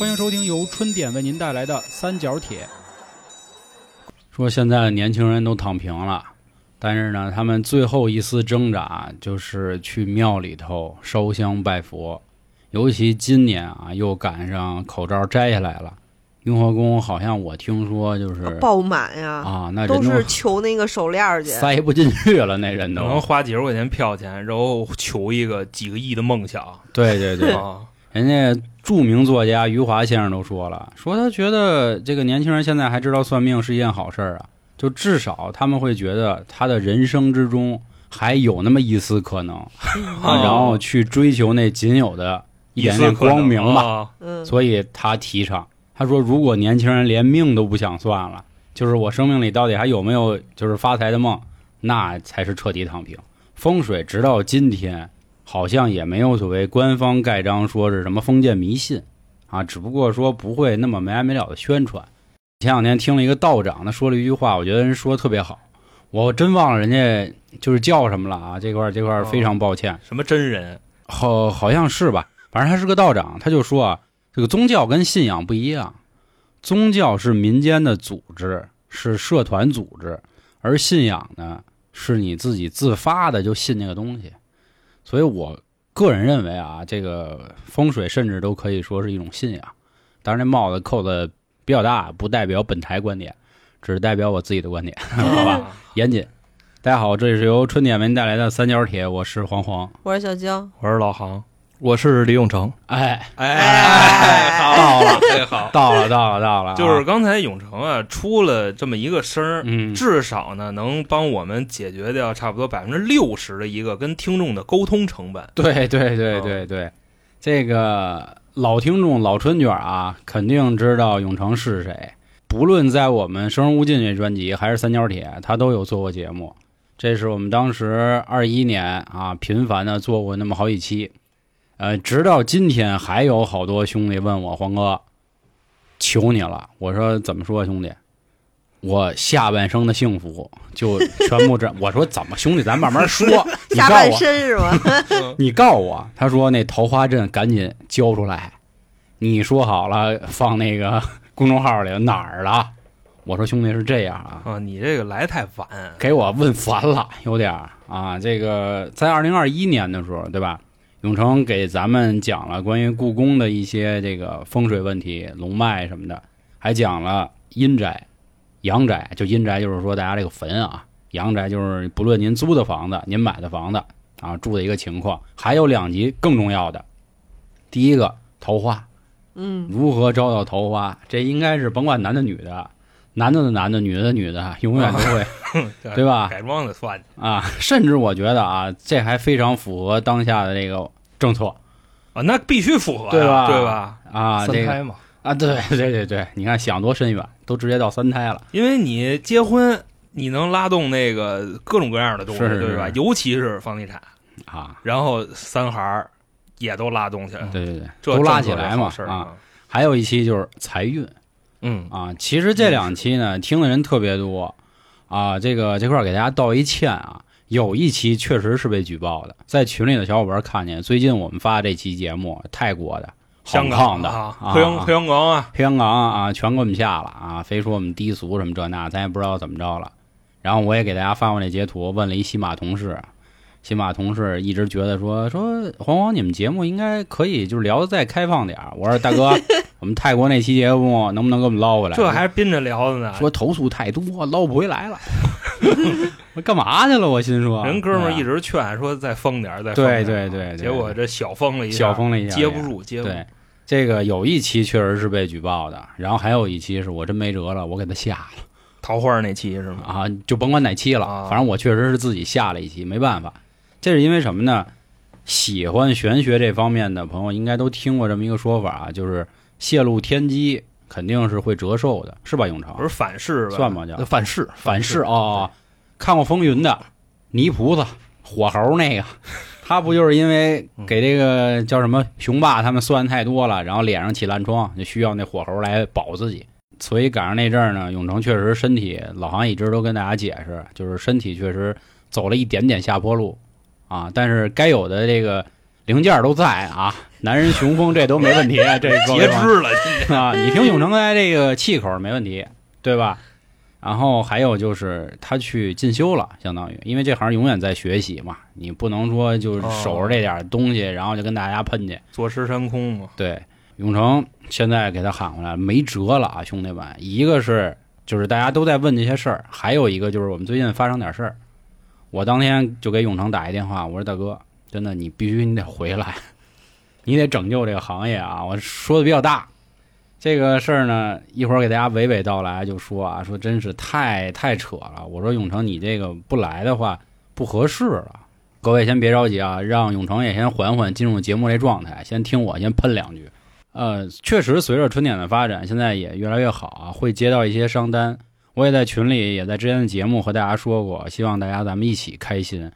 欢迎收听由春点为您带来的三角铁。说现在的年轻人都躺平了，但是呢，他们最后一丝挣扎就是去庙里头烧香拜佛。尤其今年啊，又赶上口罩摘下来了，雍和宫好像我听说就是爆满呀，啊，那人都都是求那个手链去。塞不进去了，那人都能花几十块钱票钱，然后求一个几个亿的梦想对对对，啊！人家著名作家余华先生都说了，说他觉得这个年轻人现在还知道算命是一件好事儿啊，就至少他们会觉得他的人生之中还有那么一丝可能 啊，然后去追求那仅有的一点点光明吧。吧。嗯，所以他提倡，他说如果年轻人连命都不想算了，就是我生命里到底还有没有就是发财的梦，那才是彻底躺平。风水直到今天好像也没有所谓官方盖章说是什么封建迷信啊，只不过说不会那么没完没了的宣传。前两天听了一个道长，他说了一句话，我觉得人说的特别好，我真忘了人家就是叫什么了啊，这块这块非常抱歉。什么真人好，好像是吧。反正他是个道长，他就说啊，这个宗教跟信仰不一样，宗教是民间的组织，是社团组织，而信仰呢，是你自己自发的就信那个东西。所以我个人认为啊，这个风水甚至都可以说是一种信仰。当然，这帽子扣的比较大，不代表本台观点，只代表我自己的观点，好吧？严谨。大家好，这里是由春点为您带来的三角铁，我是黄黄。我是小江，我是老航，我是李永成。哎，哎到了，哎好，到了，到了，到了啊，就是刚才永成啊出了这么一个声儿，嗯，至少呢能帮我们解决掉差不多百分之六十的一个跟听众的沟通成本。对对对对对，这个老听众老春卷啊，肯定知道永成是谁。不论在我们《生人勿近》这专辑，还是三角铁，他都有做过节目。这是我们当时二一年啊，频繁的做过那么好几期。呃，直到今天，还有好多兄弟问我黄哥，求你了。我说怎么说，兄弟？我下半生的幸福就全部这。我说怎么，兄弟，咱慢慢说。你下半告我，身是吧？你告我，他说那桃花阵赶紧交出来。你说好了放那个公众号里哪儿了？我说兄弟是这样啊，啊，你这个来太晚，给我问烦了，有点儿啊。这个在二零二一年的时候，对吧？永成给咱们讲了关于故宫的一些这个风水问题、龙脉什么的，还讲了阴宅、阳宅。就阴宅就是说大家这个坟啊，阳宅就是不论您租的房子、您买的房子啊住的一个情况。还有两集更重要的，第一个桃花，嗯，如何招到桃花？这应该是甭管男的女的，男的的男的，女的的女的，永远都会对吧改装的算计，啊。甚至我觉得啊，这还非常符合当下的这个政策啊，那必须符合呀，对吧对吧？啊。这个胎嘛，啊，对 对对对，你看想多深远，都直接到三胎了。因为你结婚，你能拉动那个各种各样的东西，是是对吧？尤其是房地产，啊，然后三孩儿也都拉动起来，对对对，这都拉起来嘛啊。还有一期就是财运嗯啊，其实这两期呢，听的人特别多啊。这个这块儿给大家道一歉啊，有一期确实是被举报的，在群里的小伙伴看见，最近我们发这期节目，泰国的、香港的啊，啊黑龙黑龙江啊，黑龙江啊，全给我们下了啊，非说我们低俗什么这那，咱也不知道怎么着了。然后我也给大家发过那截图，问了一西马同事，喜马同事一直觉得说说黄黄你们节目应该可以就是聊的再开放点儿。我说大哥，我们泰国那期节目能不能给我们捞回来？这还憋着聊的呢。说投诉太多，捞不回来了。我干嘛去了？我心说，人哥们儿一直直劝说再封点儿，再封对点儿对对对结果这小封了一下，小封了一下，接不住，接不住。对，这个有一期确实是被举报的，然后还有一期是我真没辙了，我给他下了。桃花那期是吗？啊，就甭管哪期了，啊反正我确实是自己下了一期，没办法。这是因为什么呢？喜欢玄学这方面的朋友应该都听过这么一个说法啊，就是泄露天机肯定是会折寿的，是吧？永成不是反噬吧？算吗？叫反噬反噬哦。看过《风云》的泥菩萨、火猴那个，他不就是因为给这个叫什么雄霸他们算太多了，然后脸上起烂疮，就需要那火猴来保自己。所以赶上那阵儿呢，永成确实身体，老航一直都跟大家解释，就是身体确实走了一点点下坡路啊。但是该有的这个零件都在啊，男人雄风这都没问题，这 各位网截肢了，啊，你听永成来这个气口没问题，对吧？然后还有就是他去进修了，相当于因为这行永远在学习嘛，你不能说就是守着这点东西，然后就跟大家喷去。坐吃山空嘛。对，永成现在给他喊回来没辙了啊，兄弟们，一个是就是大家都在问这些事儿，还有一个就是我们最近发生点事儿，我当天就给永成打一电话，我说大哥，真的你必须你得回来，你得拯救这个行业啊！我说的比较大，这个事儿呢，一会儿给大家娓娓道来，就说啊，说真是太太扯了。我说永成，你这个不来的话不合适了。各位先别着急啊，让永成也先缓缓进入节目这状态，先听我先喷两句。呃，确实随着春点的发展，现在也越来越好啊，会接到一些商单。我也在群里，也在之前的节目和大家说过，希望大家咱们一起开心。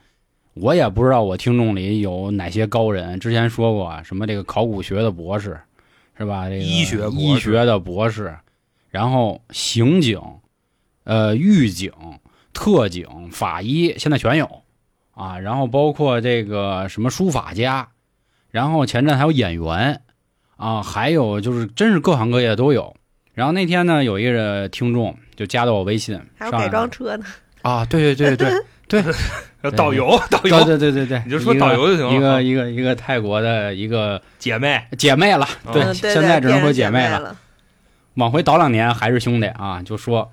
我也不知道我听众里有哪些高人，之前说过啊，什么这个考古学的博士，是吧？这个医学医学的博士，然后刑警、呃狱警、特警、法医，现在全有啊。然后包括这个什么书法家，然后前阵还有演员啊，还有就是真是各行各业都有。然后那天呢，有一个听众就加到我微信，还有改装车呢，啊，对对对对。对，呃 导游，导游，对对对对，你就说导游就行了。一个啊一个一个泰国的一个姐妹，姐妹了，嗯。对，嗯现在只能说姐妹了。往回倒两年还是兄弟啊，就说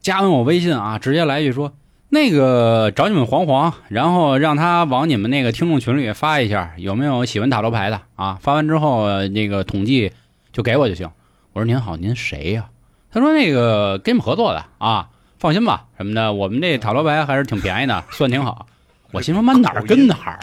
加完我微信啊，直接来一句说那个找你们黄黄，然后让他往你们那个听众群里发一下，有没有喜欢塔罗牌的啊？发完之后呃那个统计就给我就行。我说您好，您谁呀、他说那个跟你们合作的啊，放心吧什么的，我们这塔罗牌还是挺便宜的，算挺好。我心说妈哪儿跟哪儿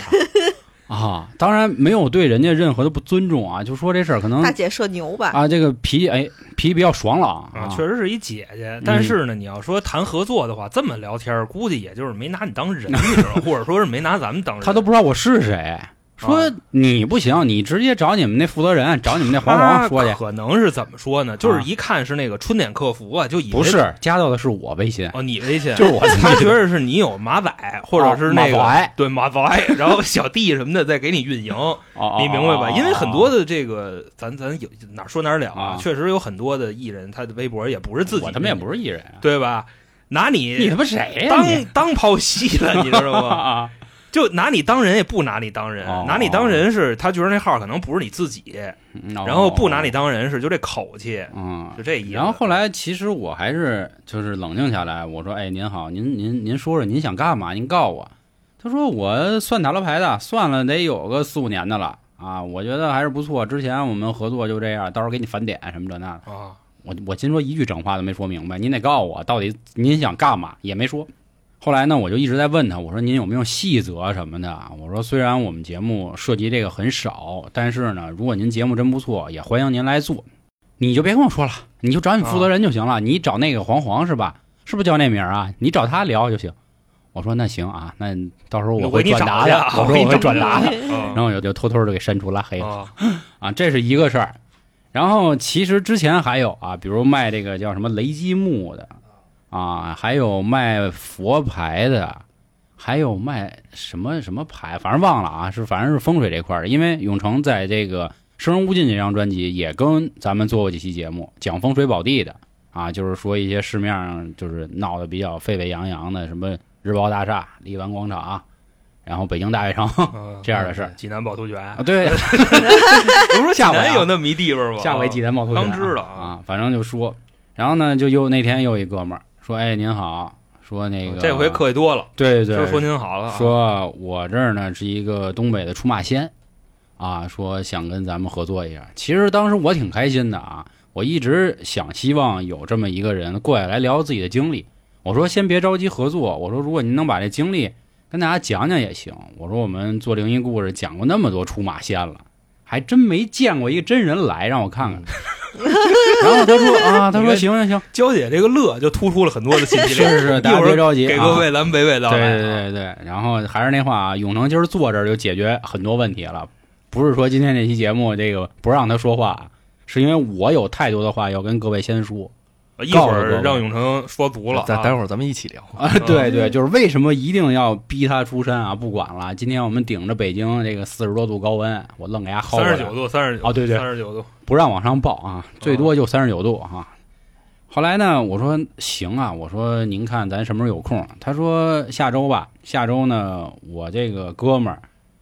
啊 啊！当然没有对人家任何的不尊重啊，就说这事儿可能大姐社牛吧，啊，这个脾气哎脾气比较爽朗啊，确实是一姐姐，但是呢，你要说谈合作的话，这么聊天儿，估计也就是没拿你当人？或者说是没拿咱们当人。他都不知道我是谁，说啊你不行，你直接找你们那负责人，找你们那黄他黄说去。可能是怎么说呢？就是啊一看是那个春点客服啊，就以为不是加到的是我微信，哦，你微信就是我他觉得是你有马仔，或者是那个、马对马仔，然后小弟什么的在给你运营，哦你明白吧？哦因为很多的这个，咱咱有哪说哪了啊确实有很多的艺人，他的微博也不是自己，我他妈也不是艺人啊，对吧？拿你你他妈谁呀？当你当抛戏了，你知道吗？啊，就拿你当人也不拿你当人，哦拿你当人是他觉得那号可能不是你自己，然然后不拿你，当人是就这口气，嗯就。这意思。然后后来，其实我还是就是冷静下来，我说：“哎，您好，您您您说说您想干嘛？您告诉我。”他说：“我算塔罗牌的，算了得有个四五年的了啊，我觉得还是不错。之前我们合作就这样，到时候给你返点什么这那的。啊，我我心说一句整话都没说明白，您得告诉我到底您想干嘛，也没说。后来呢，我就一直在问他，我说您有没有细则什么的？我说虽然我们节目涉及这个很少，但是呢，如果您节目真不错，也欢迎您来做。你就别跟我说了，你就找你负责人就行了。你找那个黄黄是吧？是不是叫那名儿啊？你找他聊就行。我说那行啊，那到时候我会转达的。我说我会转达的。啊然后我就就偷偷的给删除拉黑了。啊 啊，这是一个事儿。然后其实之前还有啊，比如卖这个叫什么雷击木的啊，还有卖佛牌的，还有卖什么什么牌，反正忘了啊，是反正是风水这块儿的。因为永成在这个《生人勿近》这张专辑也跟咱们做过几期节目，讲风水宝地的啊，就是说一些市面上就是闹得比较沸沸扬扬的，什么日报大厦、荔湾广场，然后北京大悦城啊 这样的事儿济南趵突泉，啊，对，不是下回有那么一地方吗？下回济南趵突泉啊刚知道啊啊，反正就说，然后呢，就又那天又一哥们儿说，哎，您好，说那个这回客气多了，对对就说您好了啊，说我这儿呢是一个东北的出马仙，啊，说想跟咱们合作一下。其实当时我挺开心的啊，我一直想希望有这么一个人过来来聊自己的经历。我说先别着急合作，我说如果您能把这经历跟大家讲讲也行。我说我们做灵异故事讲过那么多出马仙了，还真没见过一个真人来让我看看。然后他说啊，他说行行行，娇姐这个乐就突出了很多的信息量。是是是，大家别着急，给啊各位咱们娓娓道对来啊。对对对，然后还是那话啊，永成今儿坐这儿就解决很多问题了，不是说今天这期节目这个不让他说话，是因为我有太多的话要跟各位先说一会儿让永成说足了啊，待待会儿咱们一起聊。啊，对对，就是为什么一定要逼他出山啊？不管了，今天我们顶着北京这个四十多度高温，我愣给他薅三十九度，三十九哦对对三十九度，不让往上报啊，最多就三十九度哈、后来呢，我说行啊，我说您看咱什么时候有空？他说下周吧，下周呢，我这个哥们儿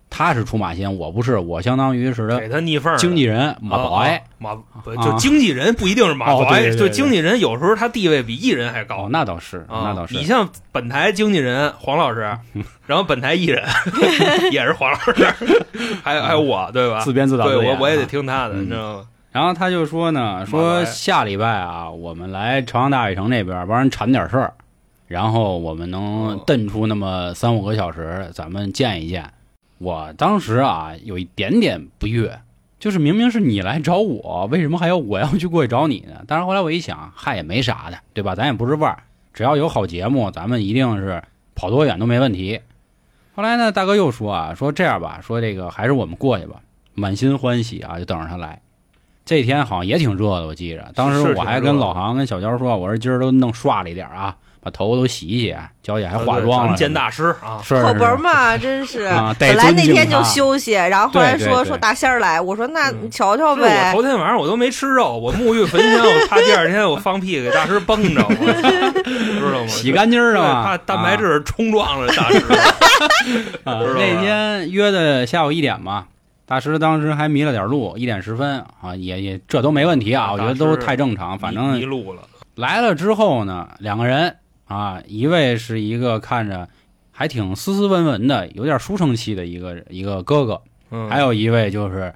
他是出马仙，我不是，我相当于是他给他逆缝儿经纪人马啊宝哎啊。马就经纪人不一定是马宝哎，哦对对对就经纪人有时候他地位比艺人还哦高，那倒是，啊。那倒是。你像本台经纪人黄老师，然后本台艺人 也是黄老师，还有还有我，对吧？自编自导对我我也得听他的，嗯你知道吗？然后他就说呢，说下礼拜啊，我们来朝阳大悦城那边帮人铲点事儿，然后我们能哦蹬出那么三五个小时，咱们见一见。我当时啊有一点点不悦，就是明明是你来找我，为什么还要我要去过去找你呢？但是后来我一想，嗨也没啥的，对吧？咱也不是腕儿，只要有好节目，咱们一定是跑多远都没问题。后来呢，大哥又说啊，说这样吧，说这个还是我们过去吧，满心欢喜啊，就等着他来。这天好像也挺热的，我记着。当时我还跟老航跟小娇说，我说今儿都弄刷了一点啊，把头发都洗一洗，脚也还化妆了。见大师啊，是好是是嘛，真是。啊，本来那天就休息，然后后来说说大仙儿来，我说那嗯你瞧瞧呗我呗头。天晚上我都没吃肉，我沐浴焚香，我怕第二天我放屁给大师崩着，知道吗？洗干净了嘛，怕蛋白质冲撞了大师。那天约的下午一点嘛，大师当时还迷了点路，一点十分啊，也也这都没问题啊，我觉得都太正常。反正迷路了，来了之后呢，两个人啊，一位是一个看着还挺斯斯文文的，有点书生气的一个一个哥哥，嗯，还有一位就是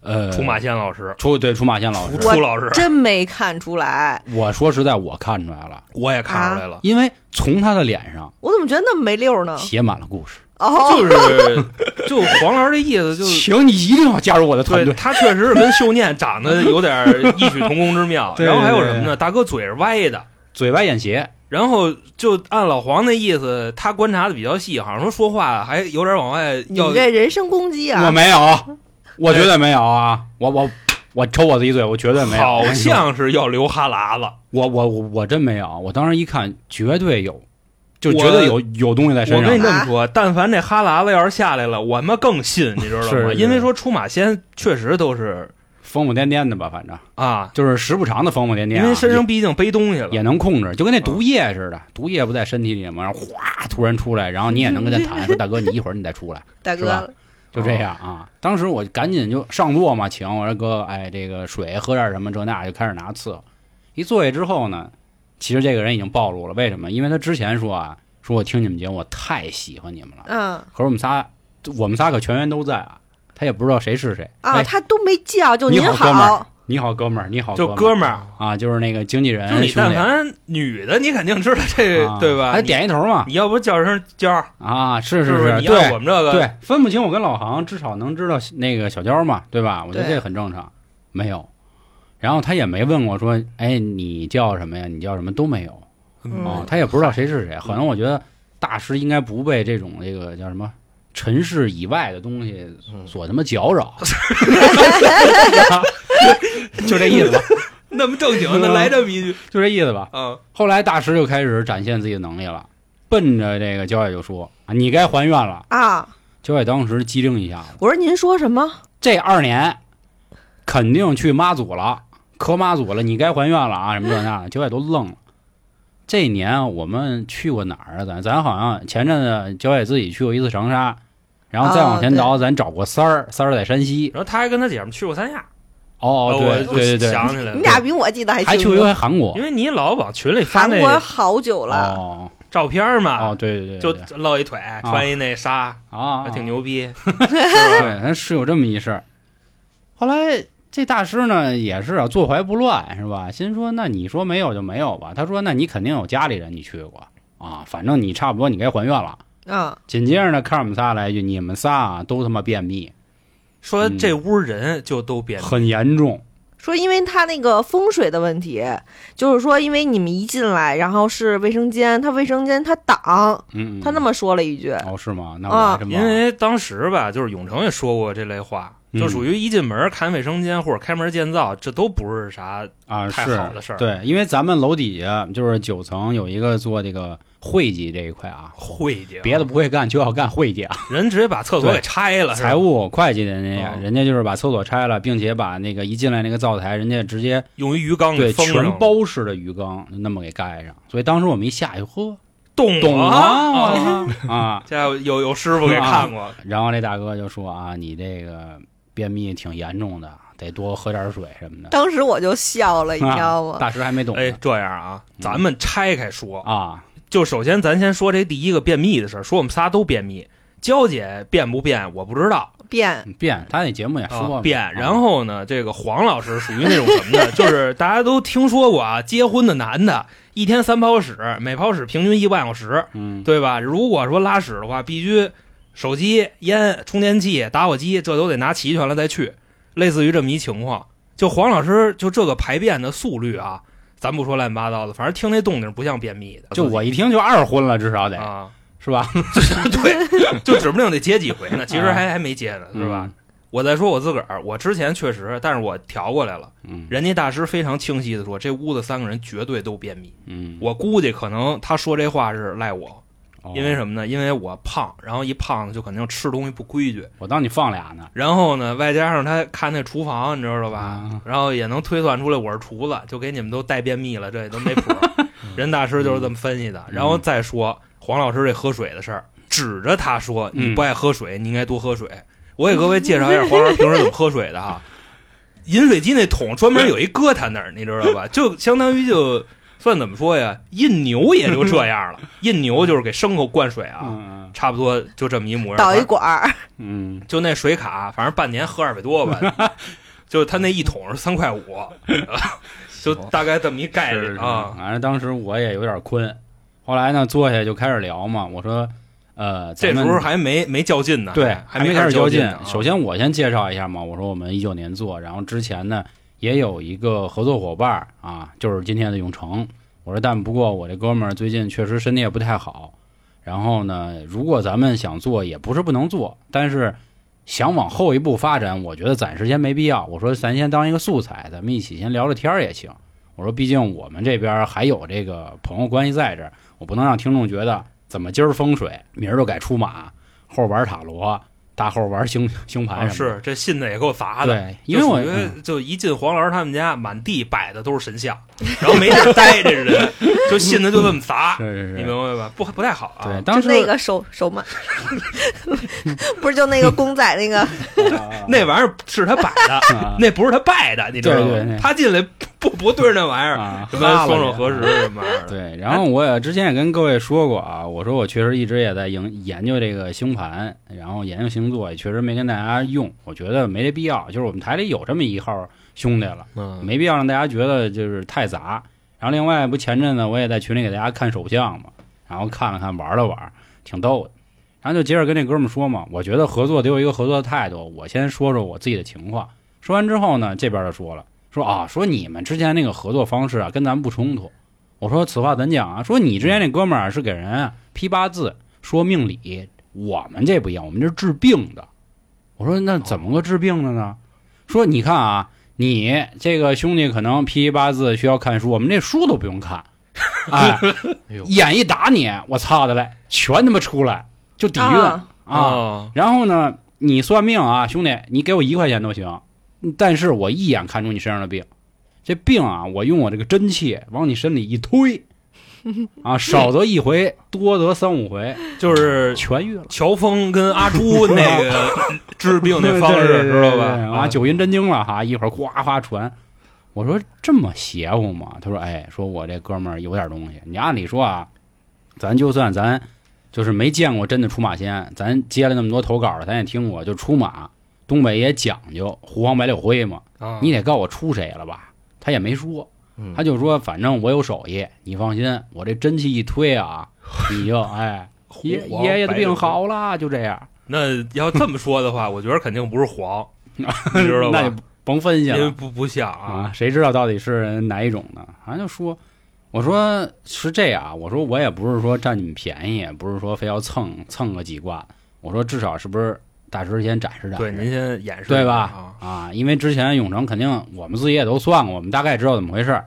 呃出马仙老师，出对出马仙老师。我出老师，真没看出来，我说实在，我看出来了，我也看出来了，因为从他的脸上我怎么觉得那么没溜呢？写满了故事。哦，就是 就黄老师的意思就是。请你一定要加入我的团队。他确实是跟秀念长得有点异曲同工之妙，对然后还有什么呢？大哥嘴是歪的，嘴歪眼斜，然后就按老黄那意思，他观察的比较细，好像说说话还有点往外你要这人身攻击啊！我没有，我绝对没有啊！我我我抽我自己嘴，我绝对没有。好像是要流哈喇子。我我我我真没有，我当时一看，绝对有，就我绝对有有东西在身上我跟你。这么说，但凡这哈喇子要是下来了，我他妈更信，你知道吗？是是因为说出马仙确实都是疯疯癫癫的吧，反正啊，就是时不常的疯疯癫癫啊、因为身上毕竟背东西了。也能控制，就跟那毒液似的，毒液不在身体里吗？然后哗突然出来，然后你也能跟他谈，说大哥，你一会儿你再出来，大是吧哥，就这样啊。当时我赶紧就上座嘛，请我说哥，哎，这个水喝点什么这那，就开始拿伺候。一坐下之后呢，其实这个人已经暴露了，为什么？因为他之前说啊，说我听你们节目，我太喜欢你们了。嗯可是我们仨，我们仨可全员都在啊，他也不知道谁是谁。啊，哎，他都没叫，就您你好，哥们儿，你好，哥们儿，你好，就哥哥们儿，啊，就是那个经纪人就是你但凡女的，你肯定知道这啊对吧？还点一头嘛你，要不叫声娇儿，啊，是是是，你要对我们这个对，分不清我跟老航，至少能知道那个小娇嘛，对吧？我觉得这很正常。没有，然后他也没问过说，哎，你叫什么呀？你叫什么都没有嗯啊，他也不知道谁是谁。可能我觉得大师应该不被这种这个叫什么尘世以外的东西所他妈搅扰，就这意思吧，那么正经的来这么一句，就这意思吧。嗯，后来大师就开始展现自己的能力了，奔着这个焦野就说：“啊，你该还愿了。啊！”焦野当时机灵一下子，我说您说什么？这二年肯定去妈祖了，磕妈祖了，你该还愿了啊，什么这那的，焦野都愣了。这一年我们去过哪儿啊？咱咱好像前阵子焦野自己去过一次长沙，然后再往前倒，咱找过三儿，三儿在山西。然后他还跟他姐们去过三亚，哦，对对对对，想起来了，你俩比我记得还还去过一清楚。回韩国因。为你老往群里发韩国那好久了，哦照片嘛，哦，对对对，就露一腿，穿一那纱，啊，还挺牛逼。对，他是有这么一事儿。后来这大师呢也是啊，坐怀不乱是吧？心说那你说没有就没有吧。他说那你肯定有家里人你去过。啊，反正你差不多你该还愿了。嗯，紧接着呢，看我们仨来一句，你们仨啊都他妈便秘，说嗯。这屋人就都便秘。很严重。说因为他那个风水的问题，就是说因为你们一进来，然后是卫生间，他卫生间他挡，嗯，嗯。他那么说了一句，哦是吗？那我啊因为当时吧，就是永成也说过这类话，嗯就属于一进门看卫生间或者开门建造，这都不是啥啊，太好的事儿。对，因为咱们楼底下就是九层有一个做这个会计这一块啊，会计，别的不会干就要干会计啊，人直接把厕所给拆了，财务会计的人家，哦。人家就是把厕所拆了，并且把那个一进来那个灶台，人家直接用于鱼缸对全包式的鱼缸那么给盖上，所以当时我们一下去，呵，懂懂啊啊啊！这有有师傅给看过，然后那大哥就说啊，你这个便秘挺严重的，得多喝点水什么的。当时我就笑了，你知道吗？大师还没懂呢哎，这样啊，咱们拆开说，啊，就首先咱先说这第一个便秘的事儿，说我们仨都便秘，娇姐便不便我不知道便便，他那节目也说便。然后呢，这个黄老师属于那种什么呢？就是大家都听说过啊，结婚的男的一天三泡屎，每泡屎平均一万小时，嗯，对吧？如果说拉屎的话，必须手机、烟、充电器、打火机，这都得拿齐全了再去，类似于这么一情况。就黄老师就这个排便的速率啊，咱不说乱七八糟的，反正听那动静不像便秘的。就我一听就二婚了，至少得啊，是吧？对，就指不定得接几回呢，其实还还没接呢，是吧？嗯？我再说我自个儿，我之前确实，但是我调过来了。嗯人家大师非常清晰的说，这屋子三个人绝对都便秘。嗯，我估计可能他说这话是赖我，哦因为什么呢？因为我胖，然后一胖就肯定吃东西不规矩，我当你放俩呢，然后呢，外加上他看那厨房，你知道吧？啊然后也能推算出来我是厨子，就给你们都带便秘了，这也都没谱。任大师就是这么分析的。嗯然后再说黄老师这喝水的事儿，指着他说：“嗯你不爱喝水，你应该多喝水。”我给各位介绍一下黄老师平时怎么喝水的哈。饮水机那桶专门有一搁他那儿，你知道吧？就相当于就算怎么说呀，印牛也就这样了。印牛就是给牲口灌水啊，嗯差不多就这么一模样。倒一管儿，嗯就那水卡，反正半年喝二百多吧，就他那一桶是三块五，就大概这么一概念啊。反正当时我也有点困，后来呢坐下就开始聊嘛，我说呃，这时候还没没较劲呢，对，还没开始较劲啊。首先，我先介绍一下嘛，我说我们一九年做，然后之前呢也有一个合作伙伴啊，就是今天的永成。我说，但不过我这哥们儿最近确实身体也不太好，然后呢，如果咱们想做，也不是不能做，但是想往后一步发展，我觉得暂时先没必要。我说，咱先当一个素材，咱们一起先聊聊天儿也行。我说，毕竟我们这边还有这个朋友关系在这儿，我不能让听众觉得怎么今儿风水，明儿就改出马，后玩塔罗，大伙玩星星盘啊什么。是这信的也够杂的，对，因为我就属于就一进黄老师他们家，满地摆的都是神像，然后没地儿待，这 人就信的就这么杂，是是你，明白吧？不不太好啊。对，就当时那个手手满，不是就那个公仔那个，那玩意儿是他摆的，啊那不是他拜的，你知道对对对？吗他进来不不对着那玩意儿，啊，什么双手合十什么玩意儿的。对，然后我也之前也跟各位说过啊，我说我确实一直也在研研究这个星盘，然后研究星座，也确实没跟大家用，我觉得没这必要。就是我们台里有这么一号兄弟了，嗯，没必要让大家觉得就是太杂。然后另外不前阵子我也在群里给大家看手相嘛，然后看了看玩了玩，挺逗的。然后就接着跟那哥们儿说嘛，我觉得合作得有一个合作的态度。我先说说我自己的情况，说完之后呢，这边就说了，说啊，说你们之前那个合作方式啊，跟咱们不冲突。我说此话怎讲啊？说你之前那哥们儿啊是给人啊批八字说命理，我们这不一样，我们这是治病的。我说那怎么个治病的呢？说你看啊，你这个兄弟可能批八字需要看书，我们这书都不用看，哎，哎呦眼一打你，我操的嘞，全他妈出来，就底蕴啊然后呢，你算命啊，兄弟，你给我一块钱都行，但是我一眼看出你身上的病。这病啊，我用我这个真气往你身里一推，啊，少则一回，多则三五回，就是痊愈了。乔峰跟阿朱那个 治病那方式，知道吧？啊，九阴真经了哈，一会儿哗哗传。我说这么邪乎吗？他说，哎，说我这哥们儿有点东西。你按理说啊，咱就算咱就是没见过真的出马仙，咱接了那么多投稿，咱也听过，就出马，东北也讲究胡黄白柳灰嘛，啊你得告诉我出谁了吧？他也没说，嗯他就说反正我有手艺，你放心，我这真气一推啊，你就哎 爷爷爷的病好了，就这样，那要这么说的话，我觉得肯定不是黄，你知道吧？那就甭分析因为了不不像啊啊，谁知道到底是哪一种呢？反正就说，我说是这样，我说我也不是说占你们便宜，不是说非要蹭蹭个几卦，我说至少是不是大师先展示展示对，示，您先演示对吧啊？啊，因为之前永成肯定我们自己也都算过，我们大概知道怎么回事。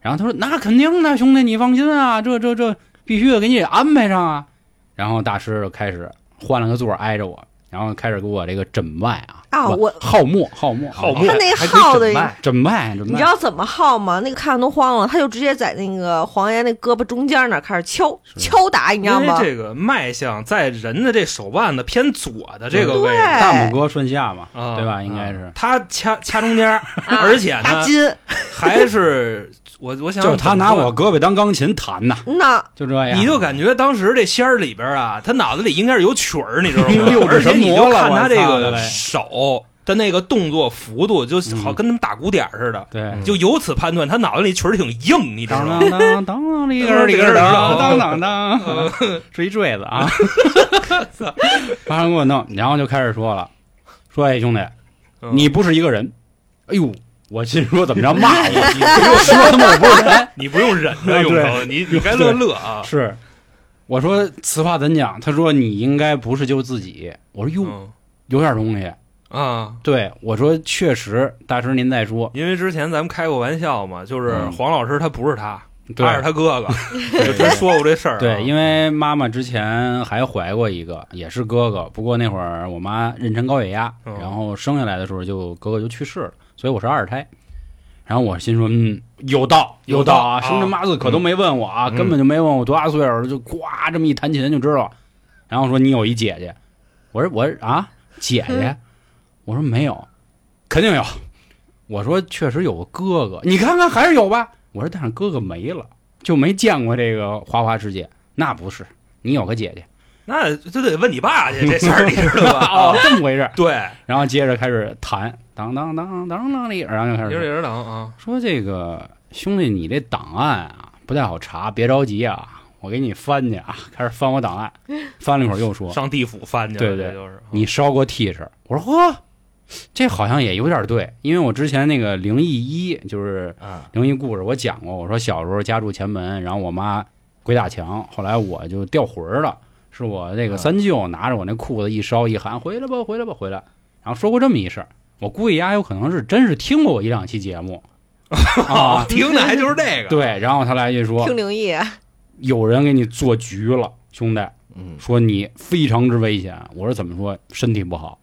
然后他说：“那肯定的，兄弟，你放心啊，这这这必须得给你安排上啊。”然后大师就开始换了个座挨着我，然后开始给我这个诊脉啊啊我号脉号脉号脉他那号的诊脉诊脉你知道怎么号吗？那个看都慌了，他就直接在那个黄爷那胳膊中间那儿开始敲敲打，你知道吗？因为这个脉象在人的这手腕的偏左的这个位置，大拇哥顺下嘛，啊对吧？应该是。啊，他掐掐中间，啊而且呢，大筋，还是我我想就是他拿我，胳膊当钢琴弹呐，那就这样。你就感觉当时这仙儿里边啊，他脑子里应该是有曲儿，你知道吗？而且你就看他这个手的那个动作幅度，就好嗯跟他们打鼓点儿似的，对，就由此判断他脑子里曲儿挺硬，你知道当吗？当当当里个里个当当当当，是一坠子啊！马上给我弄，然后就开始说了，说哎兄弟，嗯你不是一个人。哎呦，我心说怎么着骂我？你不用说他妈我不是人。你不用忍着，永成，你你该乐乐啊。是，我说此话怎讲？他说你应该不是就自己。我说哟，嗯有点东西。啊，对我说确实，大师您再说。因为之前咱们开过玩笑嘛，就是嗯黄老师他不是他，对他是他哥哥，就真说过这事儿啊。对，因为妈妈之前还怀过一个，也是哥哥，不过那会儿我妈妊娠高血压，嗯然后生下来的时候就哥哥就去世了，所以我是二胎。然后我心说，嗯，有道有道啊，生辰八字可都没问我啊，嗯根本就没问我多大岁数，就呱这么一弹琴就知道。然后说你有一姐姐，我说我啊姐姐，我说没有，肯定有。我说确实有个哥哥，你看看还是有吧。我说但是哥哥没了，就没见过这个花花世界。那不是，你有个姐姐。那就得问你爸去这事儿，你知道吧？哦，这么回事。对，然后接着开始弹，当当当当当里，然后就开始一人一人等啊。说这个兄弟，你这档案啊不太好查，别着急啊，我给你翻去啊。开始翻我档案，翻了一会儿又说上地府翻去了，对对就是你烧过 T 恤，我说呵，这好像也有点对，因为我之前那个灵异一就是，灵异故事，我讲过，我说小时候家住前门，然后我妈鬼打墙，后来我就掉魂了，是我这个三舅拿着我那裤子一烧一喊回来吧，回来吧，回来，然后说过这么一事，我估计丫有可能是真是听过我一两期节目 啊，听的还就是这个，对，然后他来一句说听灵异，有人给你做局了，兄弟，嗯，说你非常之危险，我说怎么说，身体不好，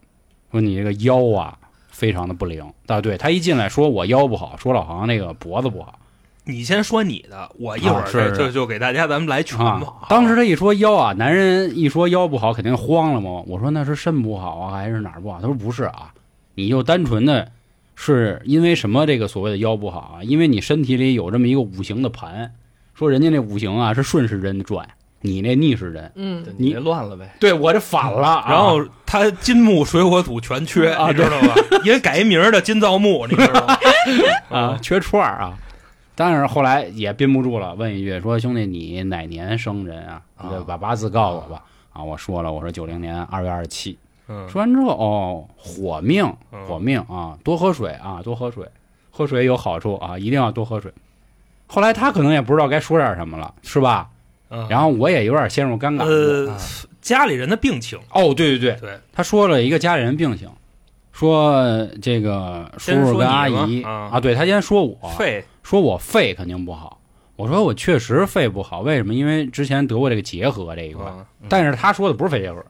说你这个腰啊非常的不灵，啊，对他一进来说我腰不好，说老航那个脖子不好。你先说你的，我一会儿啊是是就就给大家咱们来全啊。，当时他一说腰啊，男人一说腰不好，肯定慌了嘛。我说那是肾不好啊，还是哪儿不好？他说不是啊，你就单纯的是因为什么这个所谓的腰不好啊？因为你身体里有这么一个五行的盘，说人家那五行啊是顺时针转，你那逆时针，嗯，你乱了呗，对我这反了啊。然后他金木水火土全缺，啊你知道吧？因为改一名儿的金造木，你知道吗？啊，缺串儿啊。但是后来也憋不住了，问一句说：“兄弟，你哪年生人啊？你把八字告诉我吧。”啊，我说了，我说九零年二月二十七。嗯，说完之后，哦，火命，嗯。火命啊，多喝水啊，多喝水，喝水有好处啊，一定要多喝水。后来他可能也不知道该说点什么了，是吧？嗯。然后我也有点陷入尴尬。呃啊，家里人的病情，哦，对对对，对，他说了一个家里人病情，说这个叔叔跟阿姨啊啊，对他先说我，肺说我肺肯定不好。我说我确实肺不好，为什么？因为之前得过这个结核这一块，啊但是他说的不是肺结核，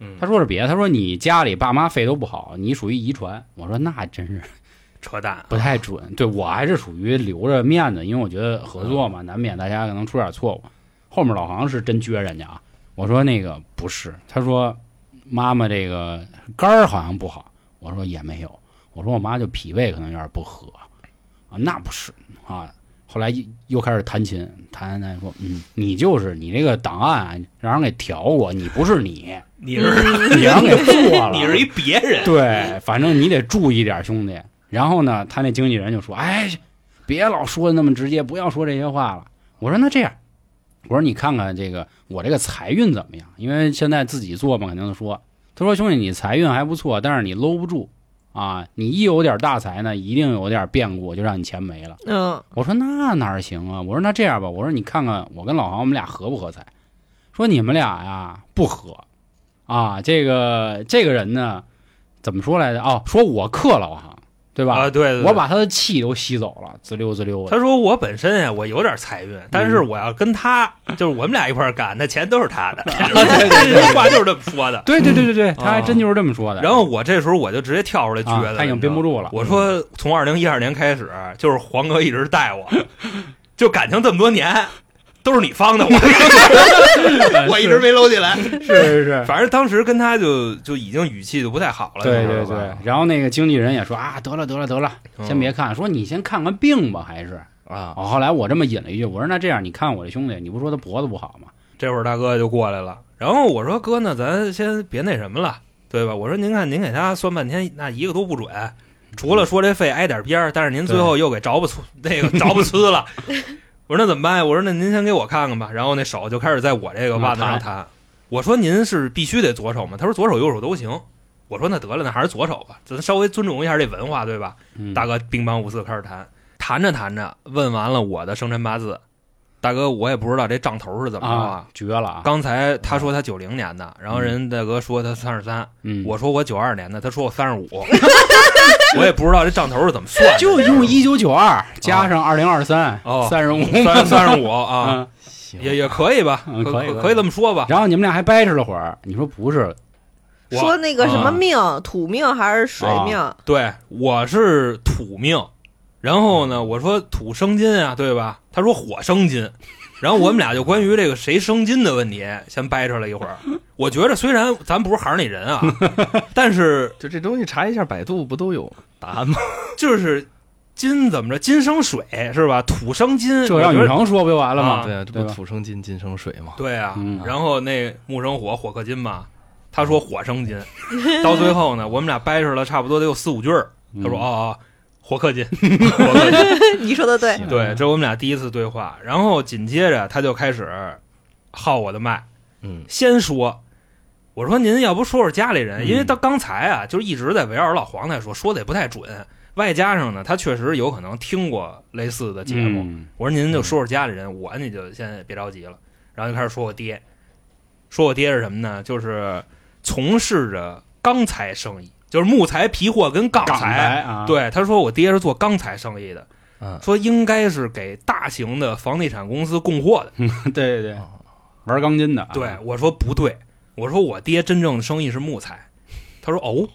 嗯他说是别的。他说你家里爸妈肺都不好，你属于遗传。我说那真是 扯淡，不太准。对我还是属于留着面子，因为我觉得合作嘛，难免大家可能出点错误。后面老航是真撅人家啊。我说那个不是，他说妈妈这个肝儿好像不好。我说也没有，我说我妈就脾胃可能有点不和啊，那不是啊。后来又又开始弹琴，弹弹说，嗯，你就是你这个档案啊让人给调过，你不是你，你是你让人给做了，你是一别人，对，反正你得注意点，兄弟。然后呢，他那经纪人就说：“哎，别老说的那么直接，不要说这些话了。”我说：“那这样，我说你看看这个我这个财运怎么样？因为现在自己做嘛，肯定说。他说：兄弟，你财运还不错，但是你搂不住啊。你一有点大财呢，一定有点变故，就让你钱没了。嗯，我说那哪行啊？我说那这样吧，我说你看看我跟老黄我们俩合不合财？说你们俩呀不合啊，这个这个人呢，怎么说来着？哦，说我克老行，对吧？啊，对对对，我把他的气都吸走了，滋溜滋溜的。他说我本身呀，我有点财运，但嗯是我要跟他，就是我们俩一块儿干，那钱都是他的。这话就是这么说的。对对对对对，他还真就是这么说的。然后我这时候我就直接跳出来撅了，啊他已经憋不住了。我说从二零一二年开始，就是黄哥一直带我，就感情这么多年都是你方的我，我一直没搂起来。是是是，反正当时跟他就就已经语气就不太好了。对对对。然后那个经纪人也说啊，得了得了得了，嗯先别看，说你先看看病吧，还是。啊，哦，后来我这么引了一句，我说那这样，你看我这兄弟，你不说他脖子不好吗？这会儿大哥就过来了，然后我说哥呢，咱先别那什么了，对吧？我说您看您给他算半天，那一个都不准，除了说这肺挨点边儿，但是您最后又给着不呲那个着不呲了。我说那怎么办呀？我说那您先给我看看吧。然后那手就开始在我这个袜子上弹。我说您是必须得左手吗？他说左手右手都行。我说那得了，那还是左手吧，咱稍微尊重一下这文化，对吧？嗯大哥兵乓五四开始弹，弹着弹着，问完了我的生辰八字，大哥我也不知道这账头是怎么着啊，绝了啊！刚才他说他九零年的，然后人大哥说他三十三，嗯，我说我九二年的，他说我三十五，我也不知道这账头是怎么算的，就用一九九二加上二零二三哦，三十五三 三十五啊，嗯，行也也可以吧，可嗯可以可以这么说吧。然后你们俩还掰扯了会儿，你说不是？我说那个什么啊命，土命还是水命？对，我是土命，然后呢，我说土生金啊，对吧？他说火生金，然后我们俩就关于这个谁生金的问题先掰扯了一会儿。我觉着虽然咱不是行里人啊，但是就这东西查一下百度不都有答案吗？就是金怎么着，金生水是吧？土生金，这让我觉得女生说不就完了吗？啊对啊，这对吧不土生金，金生水嘛。对啊，嗯然后那木生火，火克金嘛，他说火生金，到最后呢，我们俩掰扯了差不多得有四五句儿。他说嗯哦哦，火克金，活客金。你说的对，对，这是我们俩第一次对话。然后紧接着他就开始号我的麦，嗯，先说。我说您要不说说家里人，嗯因为他刚才啊，就是一直在围绕着老黄在说，说的也不太准，外加上呢，他确实有可能听过类似的节目，嗯我说您就说说家里人，我你就先别着急了。然后就开始说我爹，说我爹是什么呢？就是从事着钢材生意，就是木材、皮货跟钢港材。啊，对，他说我爹是做钢材生意的，嗯说应该是给大型的房地产公司供货的。对对对哦，玩钢筋的啊，对，我说不对，我说我爹真正的生意是木材。他说哦，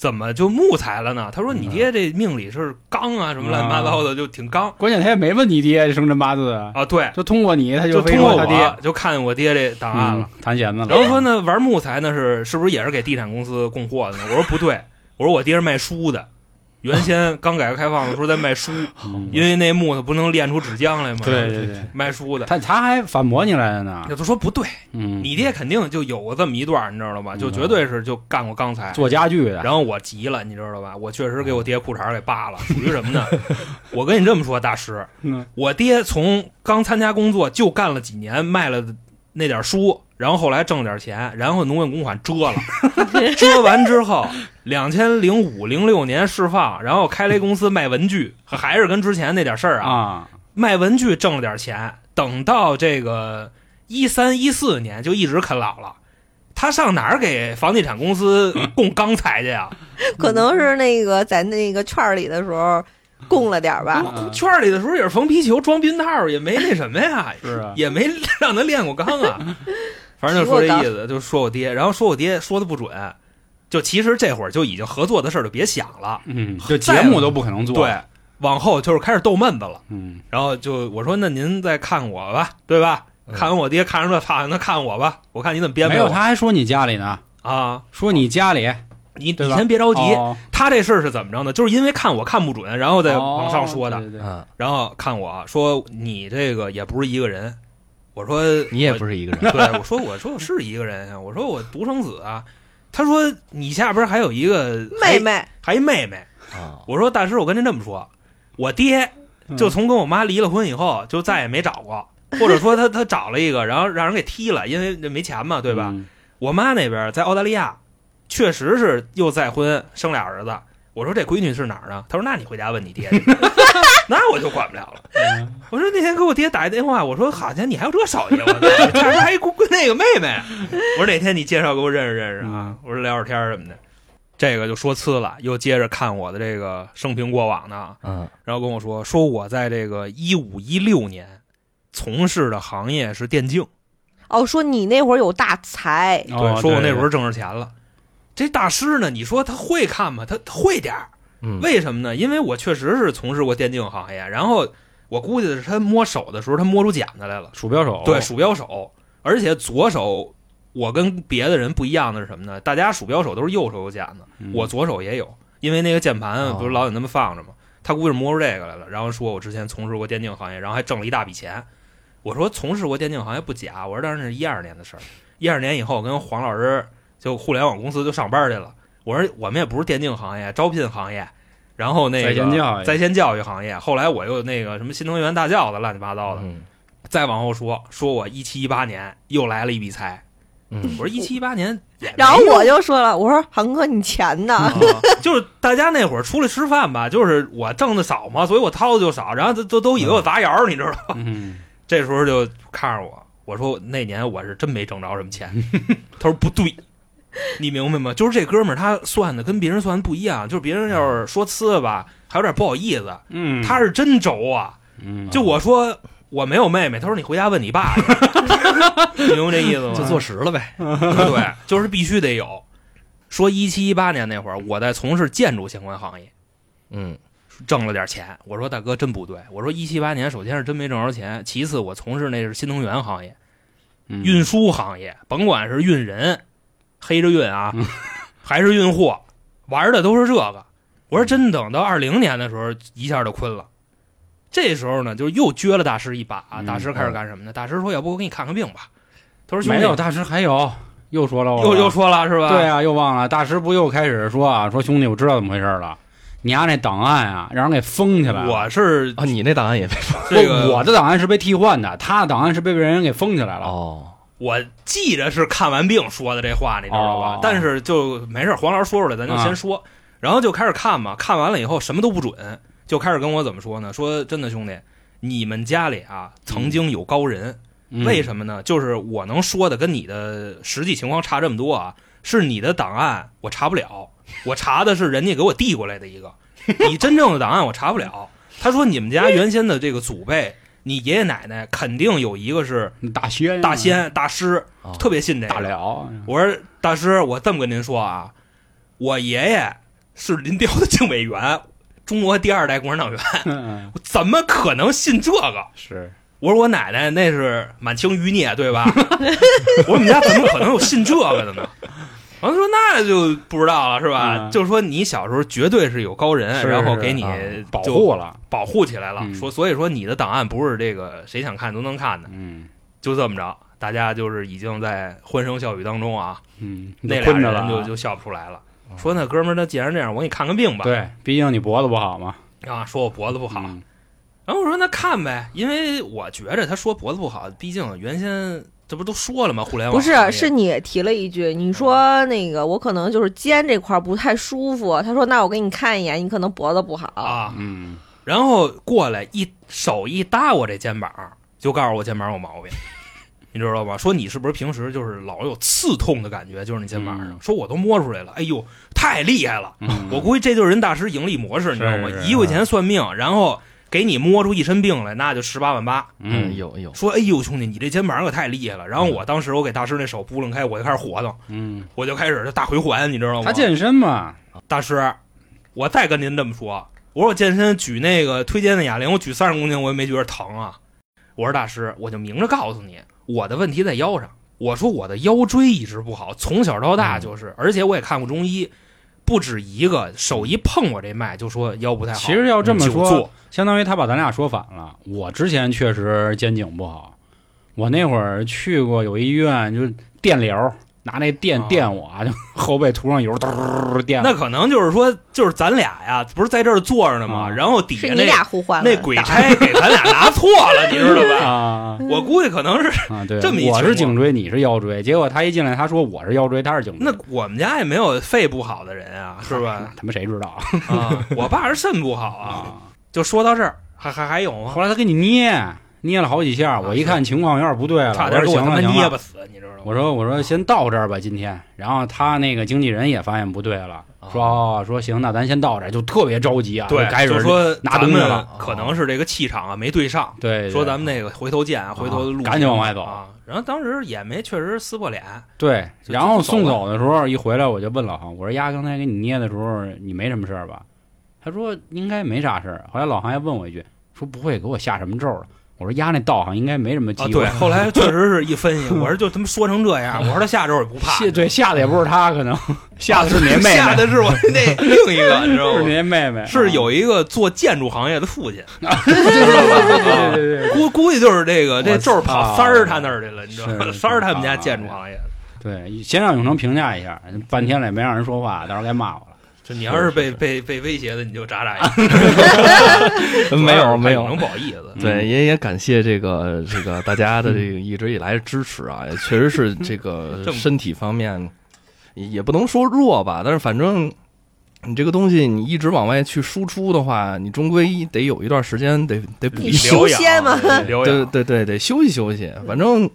怎么就木材了呢？他说你爹这命里是钢啊，什么乱七八糟的，就挺钢关键他也没问你爹生辰八字啊，啊。对，就通过你，他就通过我爹就看我爹这档案了。嗯，弹弦子了。然后说呢，玩木材那是是不是也是给地产公司供货的呢？我说不对，我说我爹是卖书的，原先刚改革开放的时候在卖书，嗯因为那木头不能炼出纸浆来嘛。对对对，卖书的。他他还反驳你来了呢。他说不对，嗯，你爹肯定就有过这么一段，你知道吧？嗯就绝对是就干过钢材。做家具的，然后我急了，你知道吧？我确实给我爹裤衩给扒了，属于什么呢？我跟你这么说，大师，嗯我爹从刚参加工作就干了几年，卖了那点书，然后后来挣点钱，然后农业公款遮了，遮完之后，两千零五零六年释放，然后开了一公司卖文具，还是跟之前那点事儿啊，啊，卖文具挣了点钱，等到这个一三一四年就一直啃老了。他上哪儿给房地产公司供钢材去呀？可能是那个在那个圈儿里的时候供了点儿吧。嗯圈里的时候也是缝皮球、装避孕套，也没那什么呀，是啊，也没让他练过钢啊。反正就说这意思，就说我爹，然后说我爹说的不准，就其实这会儿就已经合作的事儿就别想了，嗯，就节目都不可能做。对，，往后就是开始逗闷子了。嗯，然后就我说那您再看我吧，对吧？嗯看完我爹，看着这操，那看我吧，我看你怎么编没有，他还说你家里呢，啊！说你家里你你先别着急，哦。他这事儿是怎么着呢？就是因为看我看不准，然后再往上说的。哦对对对。嗯，然后看我说你这个也不是一个人，我说你也不是一个人，对，我说我说我是一个人呀，我说我独生子啊。他说你下边还有一个妹，妹，还还一妹妹。啊，我说大师，我跟您这么说，我爹嗯。就从跟我妈离了婚以后，就再也没找过，或者说他他找了一个，然后让人给踢了，因为这没钱嘛，对吧？嗯。我妈那边在澳大利亚，确实是又再婚生俩儿子，我说这闺女是哪儿的？他说那你回家问你爹去，那我就管不了了。我说那天给我爹打一电话，我说好家伙，你还有这手艺？我操，这还姑那个妹妹。我说哪天你介绍给我认识认识啊？我说聊会天什么的。这个就说呲了，又接着看我的这个生平过往呢，嗯，然后跟我说说我在这个一五一六年从事的行业是电竞，哦，说你那会儿有大财，哦对，说我那会儿挣着钱了。这大师呢，你说他会看吗？他他会点儿，嗯为什么呢？因为我确实是从事过电竞行业，然后我估计的是他摸手的时候，他摸出茧子来了，鼠标手，对，鼠标手，而且左手。我跟别的人不一样的是什么呢？大家鼠标手都是右手有茧子，嗯我左手也有，因为那个键盘哦不是老有那么放着吗？他估计是摸出这个来了，然后说我之前从事过电竞行业，然后还挣了一大笔钱。我说从事过电竞行业不假，我说当时是一二年的事儿。一二年以后，我跟黄老师就互联网公司就上班去了。我说我们也不是电竞行业，招聘行业，然后那个在线教育在线教育行业。后来我又那个什么新能源大教的乱七八糟的。嗯再往后说，说我一七一八年又来了一笔财。嗯我说一七一八年然后我就说了，我说航哥你钱呢？啊就是大家那会儿出来吃饭吧，就是我挣的少嘛，所以我掏的就少，然后都都都以为我砸窑，你知道吧？嗯，这时候就看着我，我说那年我是真没挣着什么钱。他说不对，你明白吗？就是这哥们儿他算的跟别人算的不一样，就是别人要是说呲吧，还有点不好意思，嗯，他是真轴啊。嗯，就我说我没有妹妹，他说你回家问你爸去，你明白这意思吗？就坐实了呗。对，就是必须得有。说一七一八年那会儿，我在从事建筑相关行业，嗯挣了点钱。我说大哥真不对，我说一七八年首先是真没挣着钱，其次我从事那是新能源行业、嗯运输行业，甭管是运人，黑着运啊，还是运货，玩的都是这个。我说真等到二零年的时候，一下就困了。这时候呢，就又撅了大师一把。啊大师开始干什么呢？大师说：“要不我给你看看病吧？”他说：“没有大师还有又说了，又又说了是吧？对啊，又忘了大师不又开始说啊，说兄弟，我知道怎么回事了，你丫那档案啊，让人给封起来了。我是啊，你那档案也被这个我的档案是被替换的，他的档案是被别人给封起来了。哦，我记着是看完病说的这话，你知道吧？哦但是就没事，黄老师说出来，咱就先说。然后就开始看嘛，看完了以后什么都不准，就开始跟我怎么说呢？说真的，兄弟，你们家里啊曾经有高人，嗯为什么呢？就是我能说的跟你的实际情况差这么多啊，是你的档案我查不了，我查的是人家给我递过来的一个，你真正的档案我查不了。他说你们家原先的这个祖辈，你爷爷奶奶肯定有一个是大仙大仙大师，哦特别信这大个。了，我说大师，我这么跟您说啊，我爷爷是林彪的政委员，中国第二代共产党员，嗯 我怎么可能信这个？是我说我奶奶那是满清余孽，对吧？我 说我们家怎么可能有信这个的呢？完了说那就不知道了，是吧？嗯。就是说你小时候绝对是有高人，是是然后给你啊保护了，保护起来了。嗯。说所以说你的档案不是这个谁想看都能看的，嗯。就这么着，大家就是已经在欢声笑语当中啊，嗯，那俩人就就笑不出来了。说那哥们儿，那既然这样，我给你看看病吧。对，毕竟你脖子不好嘛，啊，说我脖子不好，嗯。然后我说那看呗，因为我觉着他说脖子不好，毕竟原先这不都说了吗？互联网不是是你提了一句，你说那个我可能就是肩这块不太舒服。他说那我给你看一眼，你可能脖子不好。啊，嗯然后过来一手一搭我这肩膀，就告诉我肩膀有毛病，你知道吧？说你是不是平时就是老有刺痛的感觉，就是你肩膀上？嗯说我都摸出来了，哎呦，太厉害了！嗯，我估计这就是人大师盈利模式，你知道吗一块钱算命，然后给你摸出一身病来，那就十八万八。嗯有有，说，哎呦，兄弟，你这肩膀可太厉害了。然后我当时我给大师那手扑棱开，我就开始活动，嗯，我就开始这大回环，你知道吗？他健身嘛，大师，我再跟您这么说，我说我健身举那个推荐的哑铃，我举三十公斤，我也没觉得疼啊。我说大师，我就明着告诉你，我的问题在腰上。我说我的腰椎一直不好，从小到大就是，而且我也看过中医，不止一个，手一碰我这脉就说腰不太好。其实要这么说，相当于他把咱俩说反了。我之前确实肩颈不好，我那会儿去过有一医院，就是电疗，拿那电啊电我，就 后背涂上油，嘟儿电。那可能就是说，就是咱俩呀，不是在这儿坐着呢吗？啊然后底下那俩互换那鬼差 给咱俩拿错了，你知道吧？啊我估计可能是啊，对，这么一我是颈椎，你是腰椎，结果他一进来，他说我是腰椎，他是颈椎，那我们家也没有肺不好的人啊，是吧？他妈谁知道啊，我爸是肾不好啊。啊？就说到这儿，还还还有吗？后来他给你捏捏了好几下，我一看情况有点不对了，差点给我他捏巴死，你知道吗？我说我说先到这儿吧，今天。然后他那个经纪人也发现不对了，说哦说行，那咱先到这儿，就特别着急啊，对就，开始说拿东西了可能是这个气场啊没对上，对对说咱们那个回头见啊，回头路赶紧往外走啊。然后当时也没确实撕破脸，对。然后送走的时候一回来，我就问老航，我说丫刚才给你捏的时候，你没什么事儿吧？他说应该没啥事儿。后来老航还问我一句，说不会给我下什么咒了？我说压那道行应该没什么机啊，会。对，后来确实是一分析，我说就他妈说成这样，我说他下周也不怕，吓对吓的也不是他，可能 吓的是您妹妹，吓的是我那 另一个，你知道吗？那妹妹，是有一个做建筑行业的父亲，对对对对估估计就是这个这我咒跑三儿他那儿去了，你知道吗？三儿他们家啊建筑行业。对，先让永成评价一下，半天了也没让人说话，到时候该骂我了。就你要是被被被威胁的，你就眨眨眼。没有没有能，不好意思。对，也也感谢这个这个大家的这个一直以来的支持啊，也确实是 这个身体方面也也不能说弱吧，但是反正你这个东西你一直往外去输出的话，你终归得有一段时间得得补你一疗养修仙嘛对对，对对，得休息休息。反正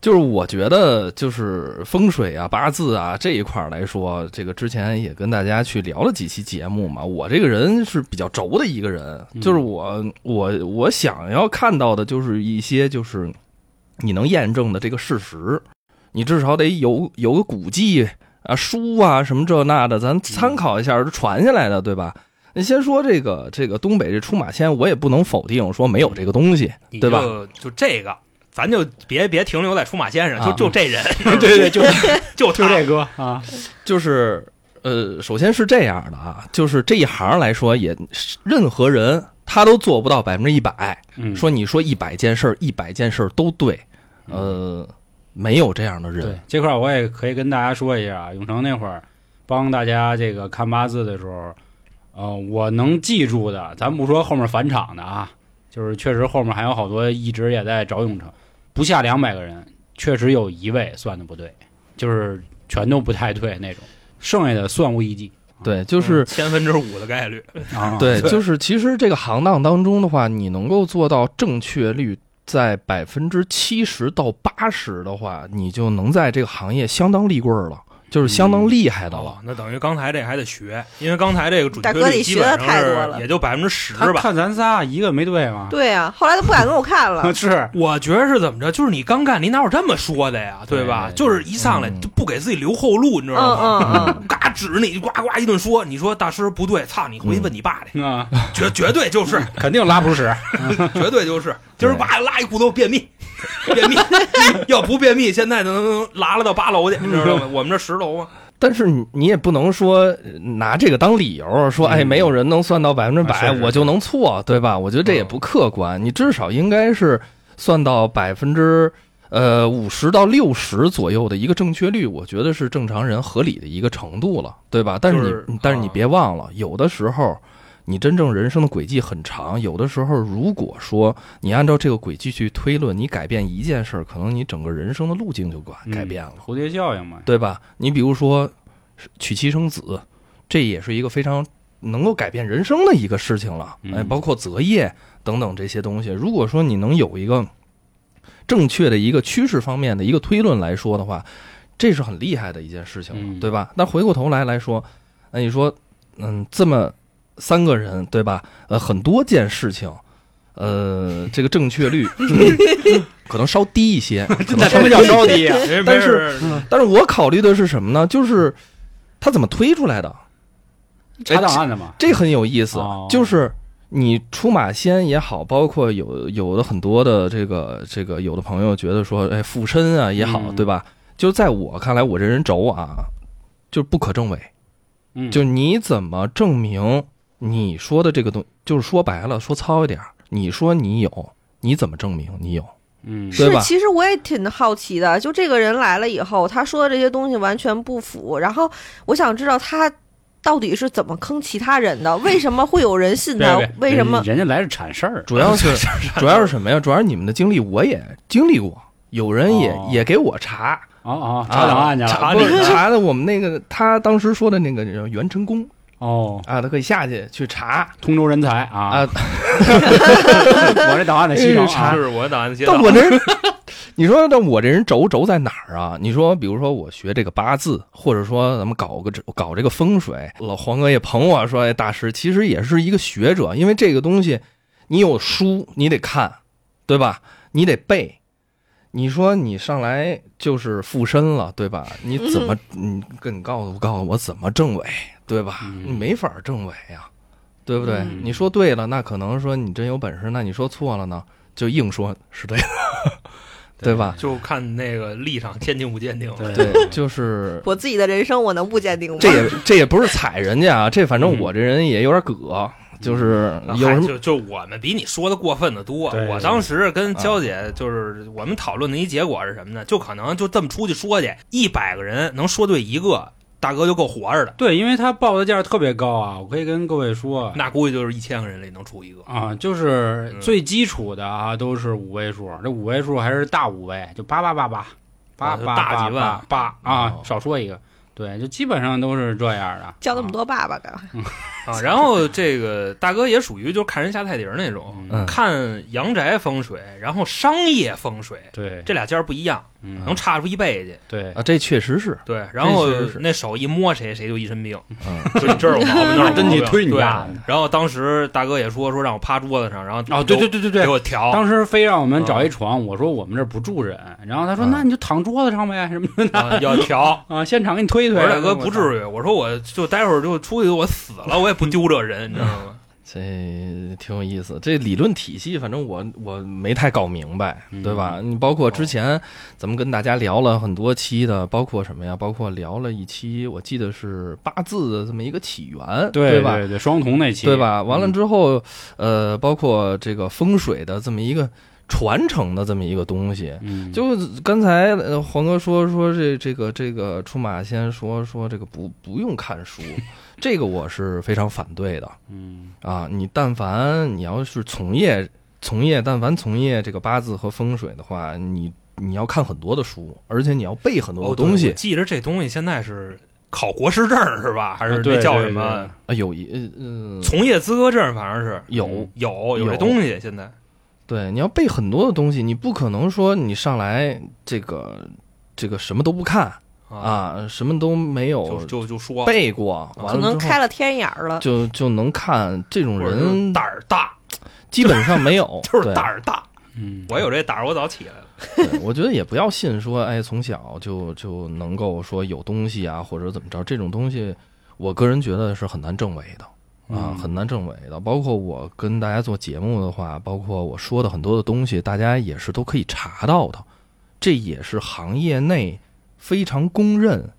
就是我觉得，就是风水啊、八字啊这一块来说，这个之前也跟大家去聊了几期节目嘛。我这个人是比较轴的一个人，嗯就是我我我想要看到的就是一些就是你能验证的这个事实，你至少得有有个古迹啊、书啊什么这那的，咱参考一下，传下来的，对吧？那先说这个这个东北这出马仙，我也不能否定说没有这个东西，对吧？就就这个，咱就别别停留在出马仙上，啊就就这人，对对，就 就他就这哥啊，就是呃，首先是这样的啊，就是这一行来说，也任何人他都做不到百分之一百。嗯，说你说一百件事儿，一百件事儿都对，呃，没有这样的人。对这块儿我也可以跟大家说一下啊，永成那会儿帮大家这个看八字的时候，呃，我能记住的，咱不说后面返场的啊，就是确实后面还有好多一直也在找永成，不下两百个人，确实有一位算的不对，就是全都不太对那种，剩下的算无一计对，就是、千分之五的概率，啊。对，就是其实这个行当当中的话，你能够做到正确率在百分之七十到八十的话，你就能在这个行业相当立棍儿了，就是相当厉害的了。哦，那等于刚才这还得学，因为刚才这个准大确哥你学的率基本上太多了是也就百分之十吧。看咱仨一个没对吗？对啊、后来都不敢跟我看了。是我觉得是怎么着，就是你刚干，你哪有这么说的呀，对吧？对就是一上来嗯就不给自己留后路，你知嗯道吗？嗯嗯，嘎指你，呱呱一顿说，你说大师不对，操你回去问你爸去，啊，绝绝对就是，肯定拉不出屎。绝对就是，今儿爸拉一裤头便秘，便秘，要不便秘，现在能能拉了到八楼去，你知道吗？我们这十楼啊，但是你你也不能说呃拿这个当理由，说哎，嗯没有人能算到百分之啊百，我就能错，对吧？我觉得这也不客观，你至少应该是算到百分之呃五十到六十左右的一个正确率，我觉得是正常人合理的一个程度了，对吧？但是你、但是你啊别忘了，有的时候。你真正人生的轨迹很长，有的时候如果说你按照这个轨迹去推论，你改变一件事儿，可能你整个人生的路径就改改变了。蝴蝶效应嘛。对吧？你比如说娶妻生子，这也是一个非常能够改变人生的一个事情了。嗯哎，包括择业等等这些东西，如果说你能有一个正确的一个趋势方面的一个推论来说的话，这是很厉害的一件事情了，嗯对吧？那回过头来来说，那你说，嗯，这么三个人，对吧？呃，很多件事情。呃，这个正确率 可能稍低一些，可能那他妈叫稍低啊！但是但是我考虑的是什么呢？就是他怎么推出来的，查档案的嘛。这很有意思。哦就是你出马仙也好，包括有有的很多的这个这个有的朋友觉得说，哎，附身啊也好，嗯对吧？就在我看来，我这人轴啊，就是不可证伪。嗯，就你怎么证明你说的这个东，就是说白了，说糙一点，你说你有，你怎么证明你有？嗯，是，其实我也挺好奇的，就这个人来了以后，他说的这些东西完全不符，然后我想知道他到底是怎么坑其他人的，为什么会有人信他？为什么？人家来是铲事儿？主要是 主要是什么呀？主要是你们的经历我也经历过，有人也、哦也给我查哦哦，查档案去了。查查的我们那个他当时说的那个袁成功哦，啊，他可以下去去查通州人才啊！啊。我这档案得西城查啊。是我档案接但我这人，你说那我这人轴轴在哪儿啊？你说，比如说我学这个八字，或者说咱们搞个这搞这个风水，老黄哥也捧我说，哎，大师其实也是一个学者，因为这个东西你有书你得看，对吧？你得背。你说你上来就是附身了，对吧？你怎么你跟你告诉告诉我怎么证伪，对吧？嗯你没法证伪呀，对不对？嗯你说对了，那可能说你真有本事；那你说错了呢，就硬说是对的，对吧？就看那个立场坚定不坚定了。对对，就是 我自己的人生我能不坚定吗？这也这也不是踩人家啊，这反正嗯我这人也有点葛，就是那有什么嗨就就我们比你说的过分的多。我当时跟娇啊姐就是我们讨论的一结果是什么呢？就可能就这么出去说去，一百个人能说对一个，大哥就够活着的。对，因为他报的价特别高啊，我可以跟各位说那估计就是一千个人里能出一个。啊，就是嗯最基础的啊，都是五位数，这五位数还是大五位，就八八八八八八八大几万八八啊哦，少说一个。对，就基本上都是这样的。叫那么多爸爸干嘛？啊，然后这个大哥也属于就是看人下菜碟儿那种，嗯看阳宅风水，然后商业风水，对，这俩家儿不一样，嗯。能差出一倍去。对。啊，这确实是，对，然后那手一摸谁，谁就一身病，嗯，就你这儿有毛病，那儿有真毛病。推你对然后当时大哥也说说让我趴桌子上，然后哦，对对对对给对，我调，当时非让我们找一床，我说我们这儿不住人，然后他说啊那你就躺桌子上呗，什么的啊要调。啊，现场给你推一推。我说大哥不至于，我说我就待会儿就出去我死了，我也不 丢这人，你知道吗？这挺有意思。这理论体系，反正我我没太搞明白，嗯对吧？你包括之前咱们跟大家聊了很多期的，包括什么呀？包括聊了一期，我记得是八字的这么一个起源，吧？对对对，双瞳那期对吧？完了嗯之后，呃，包括这个风水的这么一个传承的这么一个东西，嗯，就刚才呃黄哥说说这这个这个出马仙说说这个不不用看书，这个我是非常反对的嗯啊！你但凡你要是从业从业，但凡从业这个八字和风水的话，你你要看很多的书，而且你要背很多哦，的东西。记着这东西现在是考国师证是吧？还是啊对那叫什么啊，有一呃呃从业资格证？反正是有有有有这东西，现在对，你要背很多的东西，你不可能说你上来这个这个什么都不看啊，什么都没有就就就说背过，可完了能开了天眼了。就就能看这种人胆儿大，基本上没有，就是胆儿大。嗯，我有这胆儿，我早起来了。我觉得也不要信说，哎，从小就就能够说有东西啊，或者怎么着，这种东西，我个人觉得是很难证伪的。啊嗯，很难证伪的。包括我跟大家做节目的话，包括我说的很多的东西，大家也是都可以查到的。这也是行业内非常公认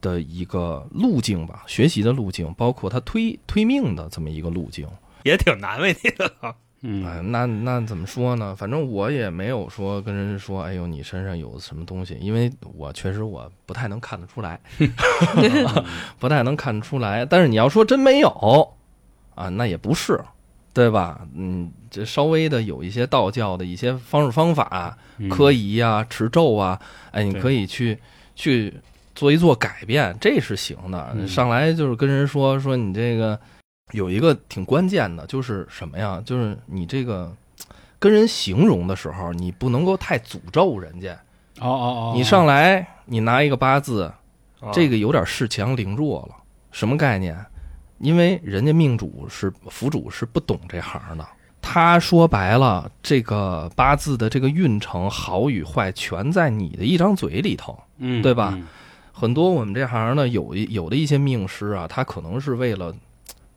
的一个路径吧，学习的路径，包括他推 推命的这么一个路径。也挺难为你的。哎嗯，那那怎么说呢？反正我也没有说跟人说，哎呦，你身上有什么东西，因为我确实我不太能看得出来，不太能看得出来。但是你要说真没有啊，那也不是，对吧？嗯，这稍微的有一些道教的一些方式方法，嗯科仪啊、持咒啊，哎，你可以去去做一做改变，这是行的。嗯上来就是跟人说说你这个有一个挺关键的，就是什么呀？就是你这个跟人形容的时候，你不能够太诅咒人家。哦哦哦，你上来你拿一个八字，啊这个有点恃强凌弱了，什么概念？因为人家命主是福主是不懂这行的，他说白了，这个八字的这个运程好与坏，全在你的一张嘴里头。嗯，对吧嗯？很多我们这行呢，有一有的一些命师啊，他可能是为了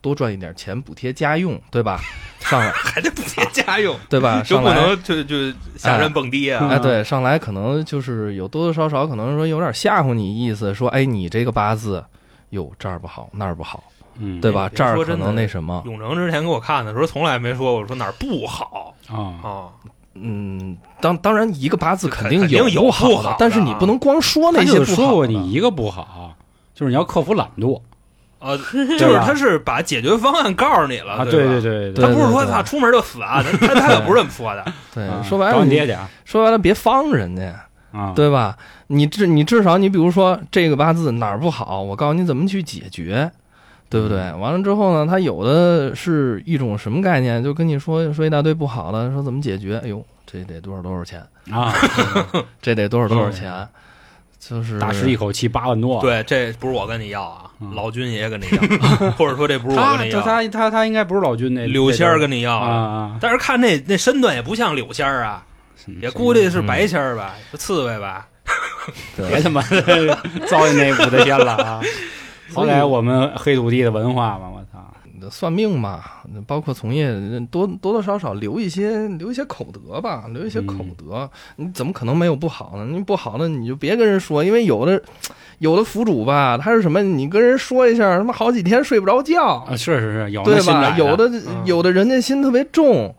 多赚一点钱补贴家用，对吧？上来还得补贴家用，对吧？就不能就就下人蹦迪啊。哎，对，上来可能就是有多多少少可能说有点吓唬你意思，说哎，你这个八字，哟这儿不好那儿不好，嗯，对吧？这儿可能那什么，永成之前给我看的时候，从来没说我说哪儿不好啊，啊。嗯，当当然一个八字肯定有有好的但是你不能光说那些不好。说过你一个不好，就是你要克服懒惰呃，就是他是把解决方案告诉你了，啊！对吧对对对他不是说他出门就死啊，他他他可不是这么说的。对啊，说白了你找你爹去啊说白了别方人家，啊！对吧？你至你至少你比如说这个八字哪儿不好，我告诉你怎么去解决，对不对？嗯完了之后呢，他有的是一种什么概念，就跟你说说一大堆不好的，说怎么解决？哎呦，这得多少多少钱？啊，这得多少多少钱？就是大师一口气八万多，对，这不是我跟你要啊，嗯老君爷跟你要，或者说这不是我他就跟你要，他他他应该不是老君那柳仙儿跟你你要啊。啊，但是看那那身段也不像柳仙儿啊，也估计是白仙儿吧，是刺猬吧？别他妈的糟践那武则天了啊！好歹我们黑土地的文化嘛，我操！算命嘛，包括从业多多多少少留一些留一些口德吧，留一些口德。你怎么可能没有不好呢？你不好的你就别跟人说，因为有的有的府主吧，他是什么？你跟人说一下，他妈好几天睡不着觉，啊，是是是，有那对吧？有的嗯有的人家心特别重。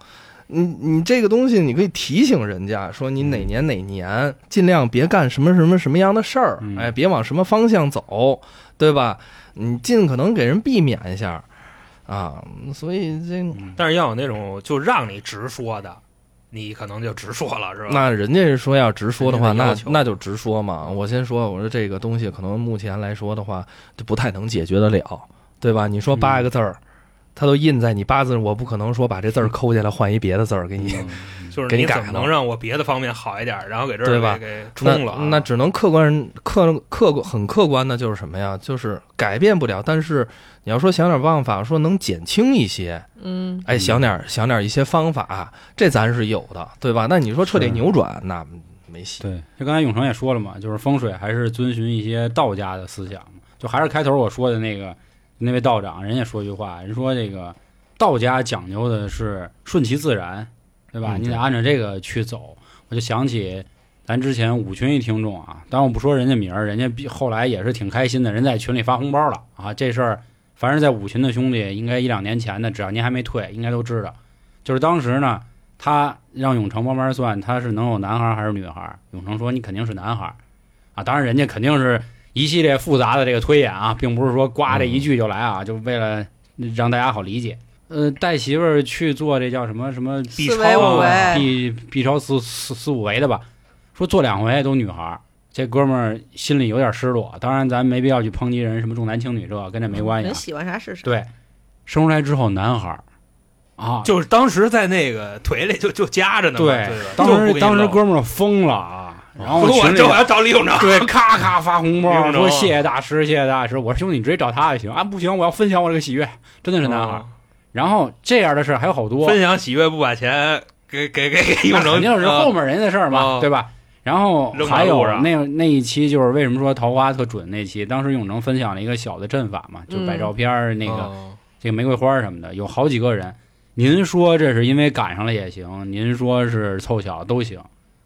你你这个东西，你可以提醒人家说，你哪年哪年尽量别干什么什么什么样的事儿，嗯哎，别往什么方向走，对吧？你尽可能给人避免一下，啊，所以这嗯但是要有那种就让你直说的，你可能就直说了，是吧？那人家是说要直说的话，那那就直说嘛。我先说，我说这个东西可能目前来说的话，就不太能解决得了，对吧？你说八个字儿，它都印在你八字，我不可能说把这字儿抠下来换一别的字儿给你。嗯 就是你怎么给你改了能让我别的方面好一点，然后给这对吧儿给给那冲了啊？那只能客观客客观很客观的，就是什么呀？就是改变不了，但是你要说想点办法，说能减轻一些，嗯，哎，想点想点一些方法，这咱是有的，对吧？那你说彻底扭转，那没戏。对，就刚才永成也说了嘛，就是风水还是遵循一些道家的思想。就还是开头我说的那个那位道长，人家说一句话，人说这个道家讲究的是顺其自然，对吧？嗯你得按照这个去走。我就想起咱之前五群一听众啊，当然我不说人家名儿，人家比后来也是挺开心的，人在群里发红包了啊。这事儿，凡是在五群的兄弟，应该一两年前的，只要您还没退，应该都知道。就是当时呢，他让永成慢慢算他是能有男孩儿还是女孩儿。永成说你肯定是男孩儿啊，当然人家肯定是一系列复杂的这个推演啊，并不是说呱这一句就来啊，就为了让大家好理解。呃，带媳妇儿去做这叫什么什么 B 四维超啊 B B 超四四四五维的吧，说做两回都女孩儿，这哥们儿心里有点失落。当然，咱没必要去抨击人什么重男轻女，这跟这没关系、啊。人喜欢啥是啥。对，生出来之后男孩儿啊，就是当时在那个腿里就就夹着呢，对当时当时哥们儿疯了啊，然后 我这我要找李永成，对咔咔发红包，说谢谢大师，谢谢大师。我说兄弟，你直接找他就行啊，不行，我要分享我这个喜悦，真的是男孩然后这样的事儿还有好多，分享喜悦不把钱给给给给永成，那肯定是啊后面人的事儿嘛，啊对吧？然后还有那那一期就是为什么说桃花特准那期，当时永成分享了一个小的阵法嘛，就摆嗯照片儿那个、哦这个玫瑰花什么的，有好几个人。您说这是因为赶上了也行，您说是凑巧都行。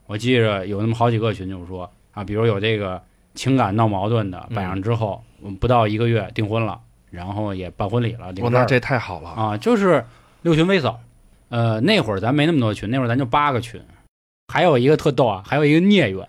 我记着有那么好几个群就是说啊，比如有这个情感闹矛盾的，嗯摆上之后、不到一个月订婚了，然后也办婚礼了，我那这太好了，啊，就是六群威嫂。呃，那会儿咱没那么多群，那会儿咱就八个群，还有一个特逗啊，还有一个孽缘。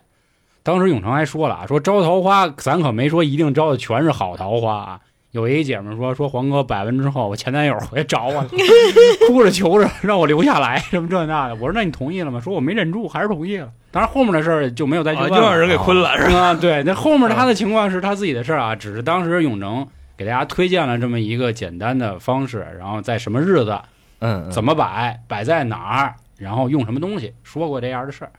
当时永成还说了啊，说招桃花，咱可没说一定招的全是好桃花啊。有一姐们儿说说黄哥摆完之后，我前男友回来 找我了，哭着求着让我留下来，什么这那的。我说那你同意了吗？说我没忍住，还是同意了。当然后面的事儿就没有再去啊问了。就让人给困了，是吧？啊，对，那后面他的情况是他自己的事儿啊，只是当时永成给大家推荐了这么一个简单的方式，然后在什么日子嗯，怎么摆，摆在哪儿，然后用什么东西，说过这样的事儿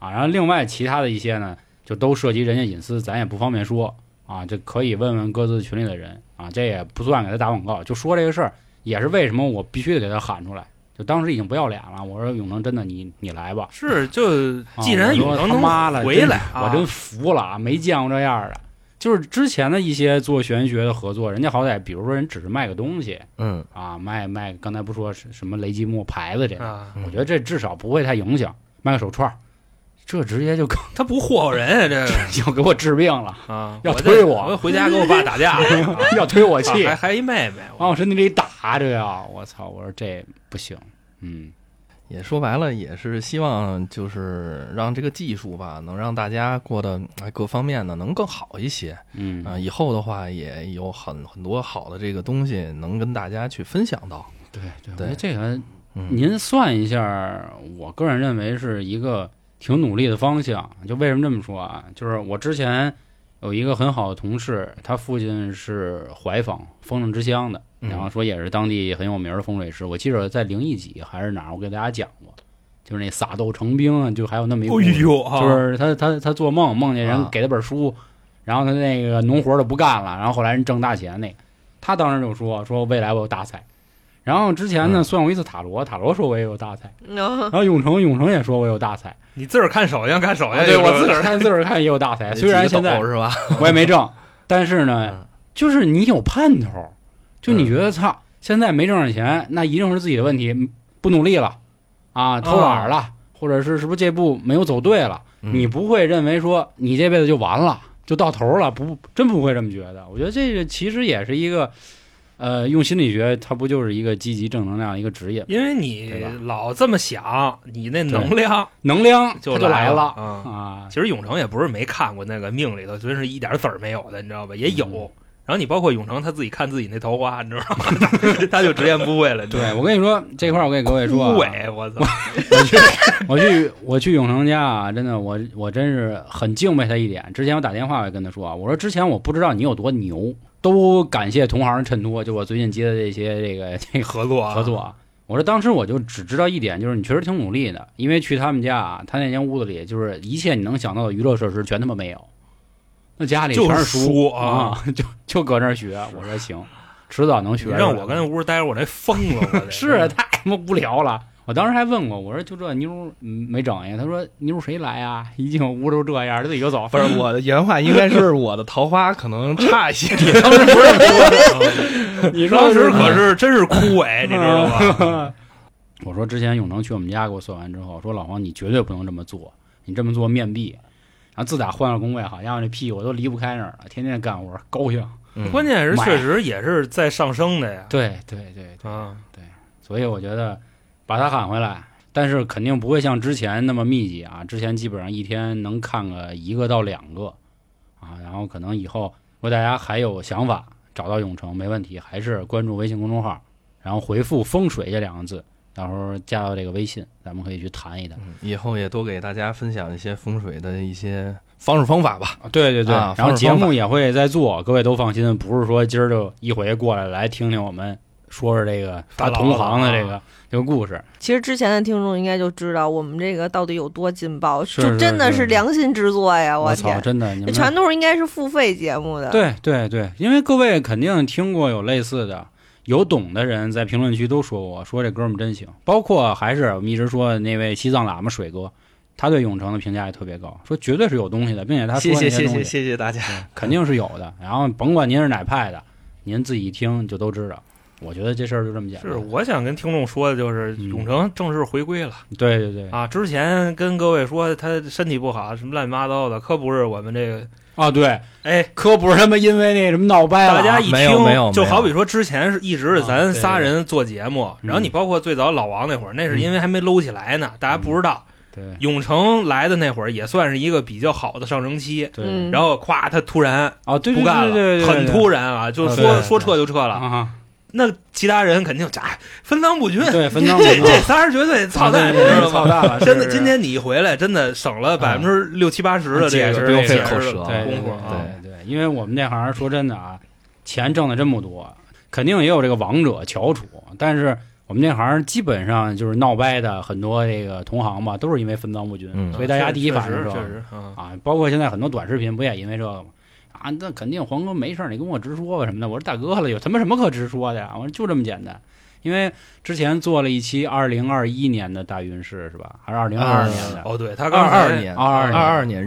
啊。然后另外其他的一些呢，就都涉及人家隐私，咱也不方便说啊，就可以问问各自群里的人啊，这也不算给他打广告，就说这个事儿，也是为什么我必须得给他喊出来。就当时已经不要脸了，我说永成真的你你来吧，是，就啊既然永成他妈了能回来啊，我真服了啊，没见过这样的。就是之前的一些做玄学的合作，人家好歹比如说人只是卖个东西嗯啊，卖卖刚才不说是什么雷积木牌子这个，啊，我觉得这至少不会太影响。卖个手串儿，这直接就 他不霍霍人啊，这个 要给我治病了，啊，要推我我回家跟我爸打架，啊要推我气，还还一妹妹，往我身体里打，这要我操！我说这不行，嗯，也说白了，也是希望就是让这个技术吧，能让大家过得哎各方面呢能更好一些嗯啊、以后的话也有很很多好的这个东西能跟大家去分享到。对对，我对觉得这个嗯，您算一下，我个人认为是一个挺努力的方向。就为什么这么说啊？就是我之前有一个很好的同事，他父亲是怀坊风筝之乡的，嗯然后说也是当地很有名的风水师。我记得在灵异集还是哪儿，我给大家讲过，就是那撒豆成兵啊，就还有那么一就是他他他做梦梦见人啊给他本书，然后他那个农活儿都不干了，然后后来人挣大钱那个，他当时就说说未来我有大财。然后之前呢嗯。算过一次塔罗，塔罗说我也有大财，嗯 然后永成永成也说我有大财，你自个儿看手相看手相，啊对我自个儿。看自个儿看也有大财，虽然现在？我也没挣，但是呢，嗯。就是你有盼头，就你觉得操，现在没挣着钱，那一定是自己的问题，不努力了啊，偷懒了，或者是是不是这步没有走对了？嗯。你不会认为说你这辈子就完了，就到头了，不，真不会这么觉得。我觉得这个其实也是一个，呃，用心理学，它不就是一个积极正能量一个职业，因为你老这么想，你那能量能量它就来了啊。啊。其实永成也不是没看过那个命里头，真是一点子儿没有的，你知道吧？也有。嗯然后你包括永成他自己看自己那桃花，你知道吗？他就直言不讳了。对，我跟你说这块儿，我给各位说、啊，枯萎，我操！我去，我去，我去永成家啊，真的，我我真是很敬佩他一点。之前我打电话我也跟他说啊，我说之前我不知道你有多牛，都感谢同行衬托。就我最近接的这些这个 这个合作啊合作啊，我说当时我就只知道一点，就是你确实挺努力的，因为去他们家啊，他那间屋子里就是一切你能想到的娱乐设施全他妈没有，那家里全是全书啊啊，就就搁那儿学。我说行，迟早能学。让我跟那屋待着，我这疯了。是啊太他妈无聊了。我当时还问过，我说就这妞嗯没整呀？他说妞谁来啊？一进屋都这样，自己就走。不是我的原话，应该是我的桃花可能差一些。你当时不是这么说的？你说当时可是是真是枯萎，你知道吗？我说之前永成去我们家给我算完之后，说老黄你绝对不能这么做，你这么做面壁。然后自打换了工位，好家伙这屁股都离不开那儿了，天天干活，高兴。嗯关键是确实也是在上升的呀。对对对对，啊，所以我觉得把他喊回来，但是肯定不会像之前那么密集啊。之前基本上一天能看个一个到两个啊，然后可能以后如果大家还有想法，找到永城没问题，还是关注微信公众号，然后回复“风水”这两个字，到时候加到这个微信，咱们可以去谈一谈。嗯以后也多给大家分享一些风水的一些方式方法吧。啊对对对，啊然后节目也会在做，各位都放心，不是说今儿就一回过来来听听我们说说这个他同行的这啊个这个故事。其实之前的听众应该就知道我们这个到底有多劲爆，是就真的是良心之作呀！我操，真的，你们这全都是应该是付费节目的。，对对对，因为各位肯定听过有类似的，有懂的人在评论区都说过，说这哥们儿真行。包括还是我们一直说的那位西藏喇嘛水哥，他对永城的评价也特别高，说绝对是有东西的，并且他说谢谢谢谢谢谢大家。肯定是有的。然后甭管您是哪派的，您自己一听就都知道。我觉得这事儿就这么简单。是我想跟听众说的就是，嗯永成正式回归了对对对啊！之前跟各位说他身体不好，什么乱七八糟的，可不是我们这个啊对，哎，可不是他妈因为那什么闹掰了啊，大家一听，没有没有就好比说之前是一直是啊咱仨人做节目，嗯然后你包括最早老王那会儿，那是因为还没搂起来呢，大家不知道。对永成来的那会儿也算是一个比较好的上升期，对嗯然后咵他突然啊对不干了，对对对对很突然啊，就啊说说撤就撤了。啊，那其他人肯定哎分赃不均，对分赃不均。这这仨人绝对操蛋，对对对知道吗？操蛋了，真的，今天你一回来，真的省了百分之六七八十的这个不用费口舌对功夫啊。对对，因为我们这行说真的啊，钱挣的真不多，肯定也有这个王者翘楚，但是我们这行基本上就是闹掰的很多这个同行吧，都是因为分赃不均，嗯。所以大家第一反应是确实确这个实啊，啊，包括现在很多短视频不也因为这个吗？啊，那肯定黄哥没事儿你跟我直说吧什么的。我说大哥了，有他妈什么可直说的呀？我说就这么简单。因为之前做了一期二零二一年的大运势是吧？还是二零二二年的？哦，对他二刚二二年二二年二二年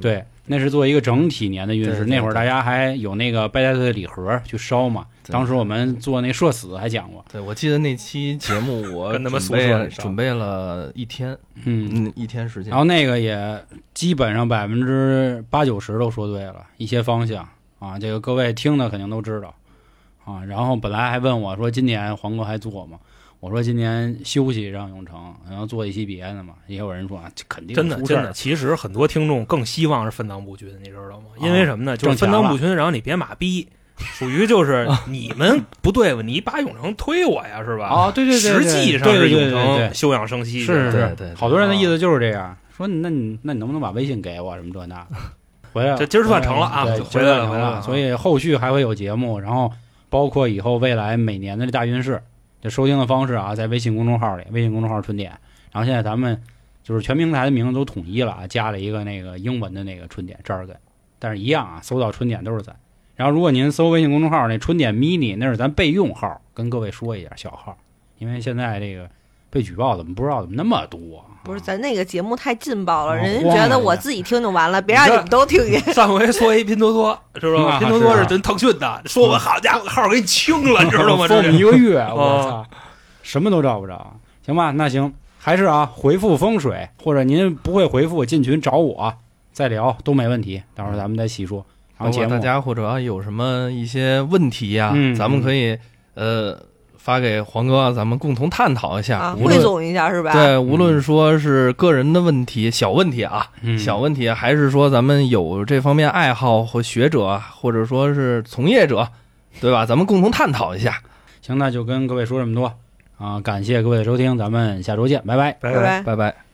对，那是做一个整体年的运势。那会儿大家还有那个拜太岁礼盒去烧嘛。当时我们做那社死还讲过，对，我记得那期节目我跟他们准备准备了一天，嗯，嗯，一天时间然。后那个也基本上百分之八九十都说对了，一些方向啊，这个各位听的肯定都知道啊。然后本来还问我说今年黄哥还做吗？我说今年休息让永成，然后做一期别的嘛，也有人说啊，这肯定真的真的，其实很多听众更希望是分赃不均，你知道吗？啊因为什么呢？就是分赃不均，然后你别马逼，属于就是你们不对付，你把永成推我呀，是吧？啊，对对对，对实际上是永成休养生息是是，是对对对好多人的意思就是这样，说那你那你能不能把微信给我什么这那？回来了这今儿算成了啊，回来了回来了啊所以后续还会有节目，然后包括以后未来每年的这大运势，这收听的方式啊，在微信公众号里，微信公众号春点，然后现在咱们就是全平台的名字都统一了啊，加了一个那个英文的那个春点这儿跟但是一样啊，搜到春点都是咱。然后如果您搜微信公众号那春点 mini，那是咱备用号，跟各位说一下小号，因为现在这个被举报怎么不知道怎么那么多啊？不是咱那个节目太劲爆了，哦人家觉得我自己听就完了，别让你们都听见。上回说一拼多多，知道吗？啊拼多多是咱腾讯的，说我好家伙，号给你清了，你知道吗？这封一个月，我哦操，什么都找不着。行吧，那行，还是啊，回复风水，或者您不会回复，进群找我再聊都没问题。到时候咱们再细说。然后大家或者有什么一些问题呀、嗯咱们可以呃发给黄哥，咱们共同探讨一下。啊，无论汇总一下是吧？对，无论说是个人的问题、小问题啊，嗯小问题，还是说咱们有这方面爱好或学者，或者说是从业者，对吧？咱们共同探讨一下。行，那就跟各位说这么多啊，感谢各位的收听，咱们下周见，拜拜。拜拜拜。拜拜。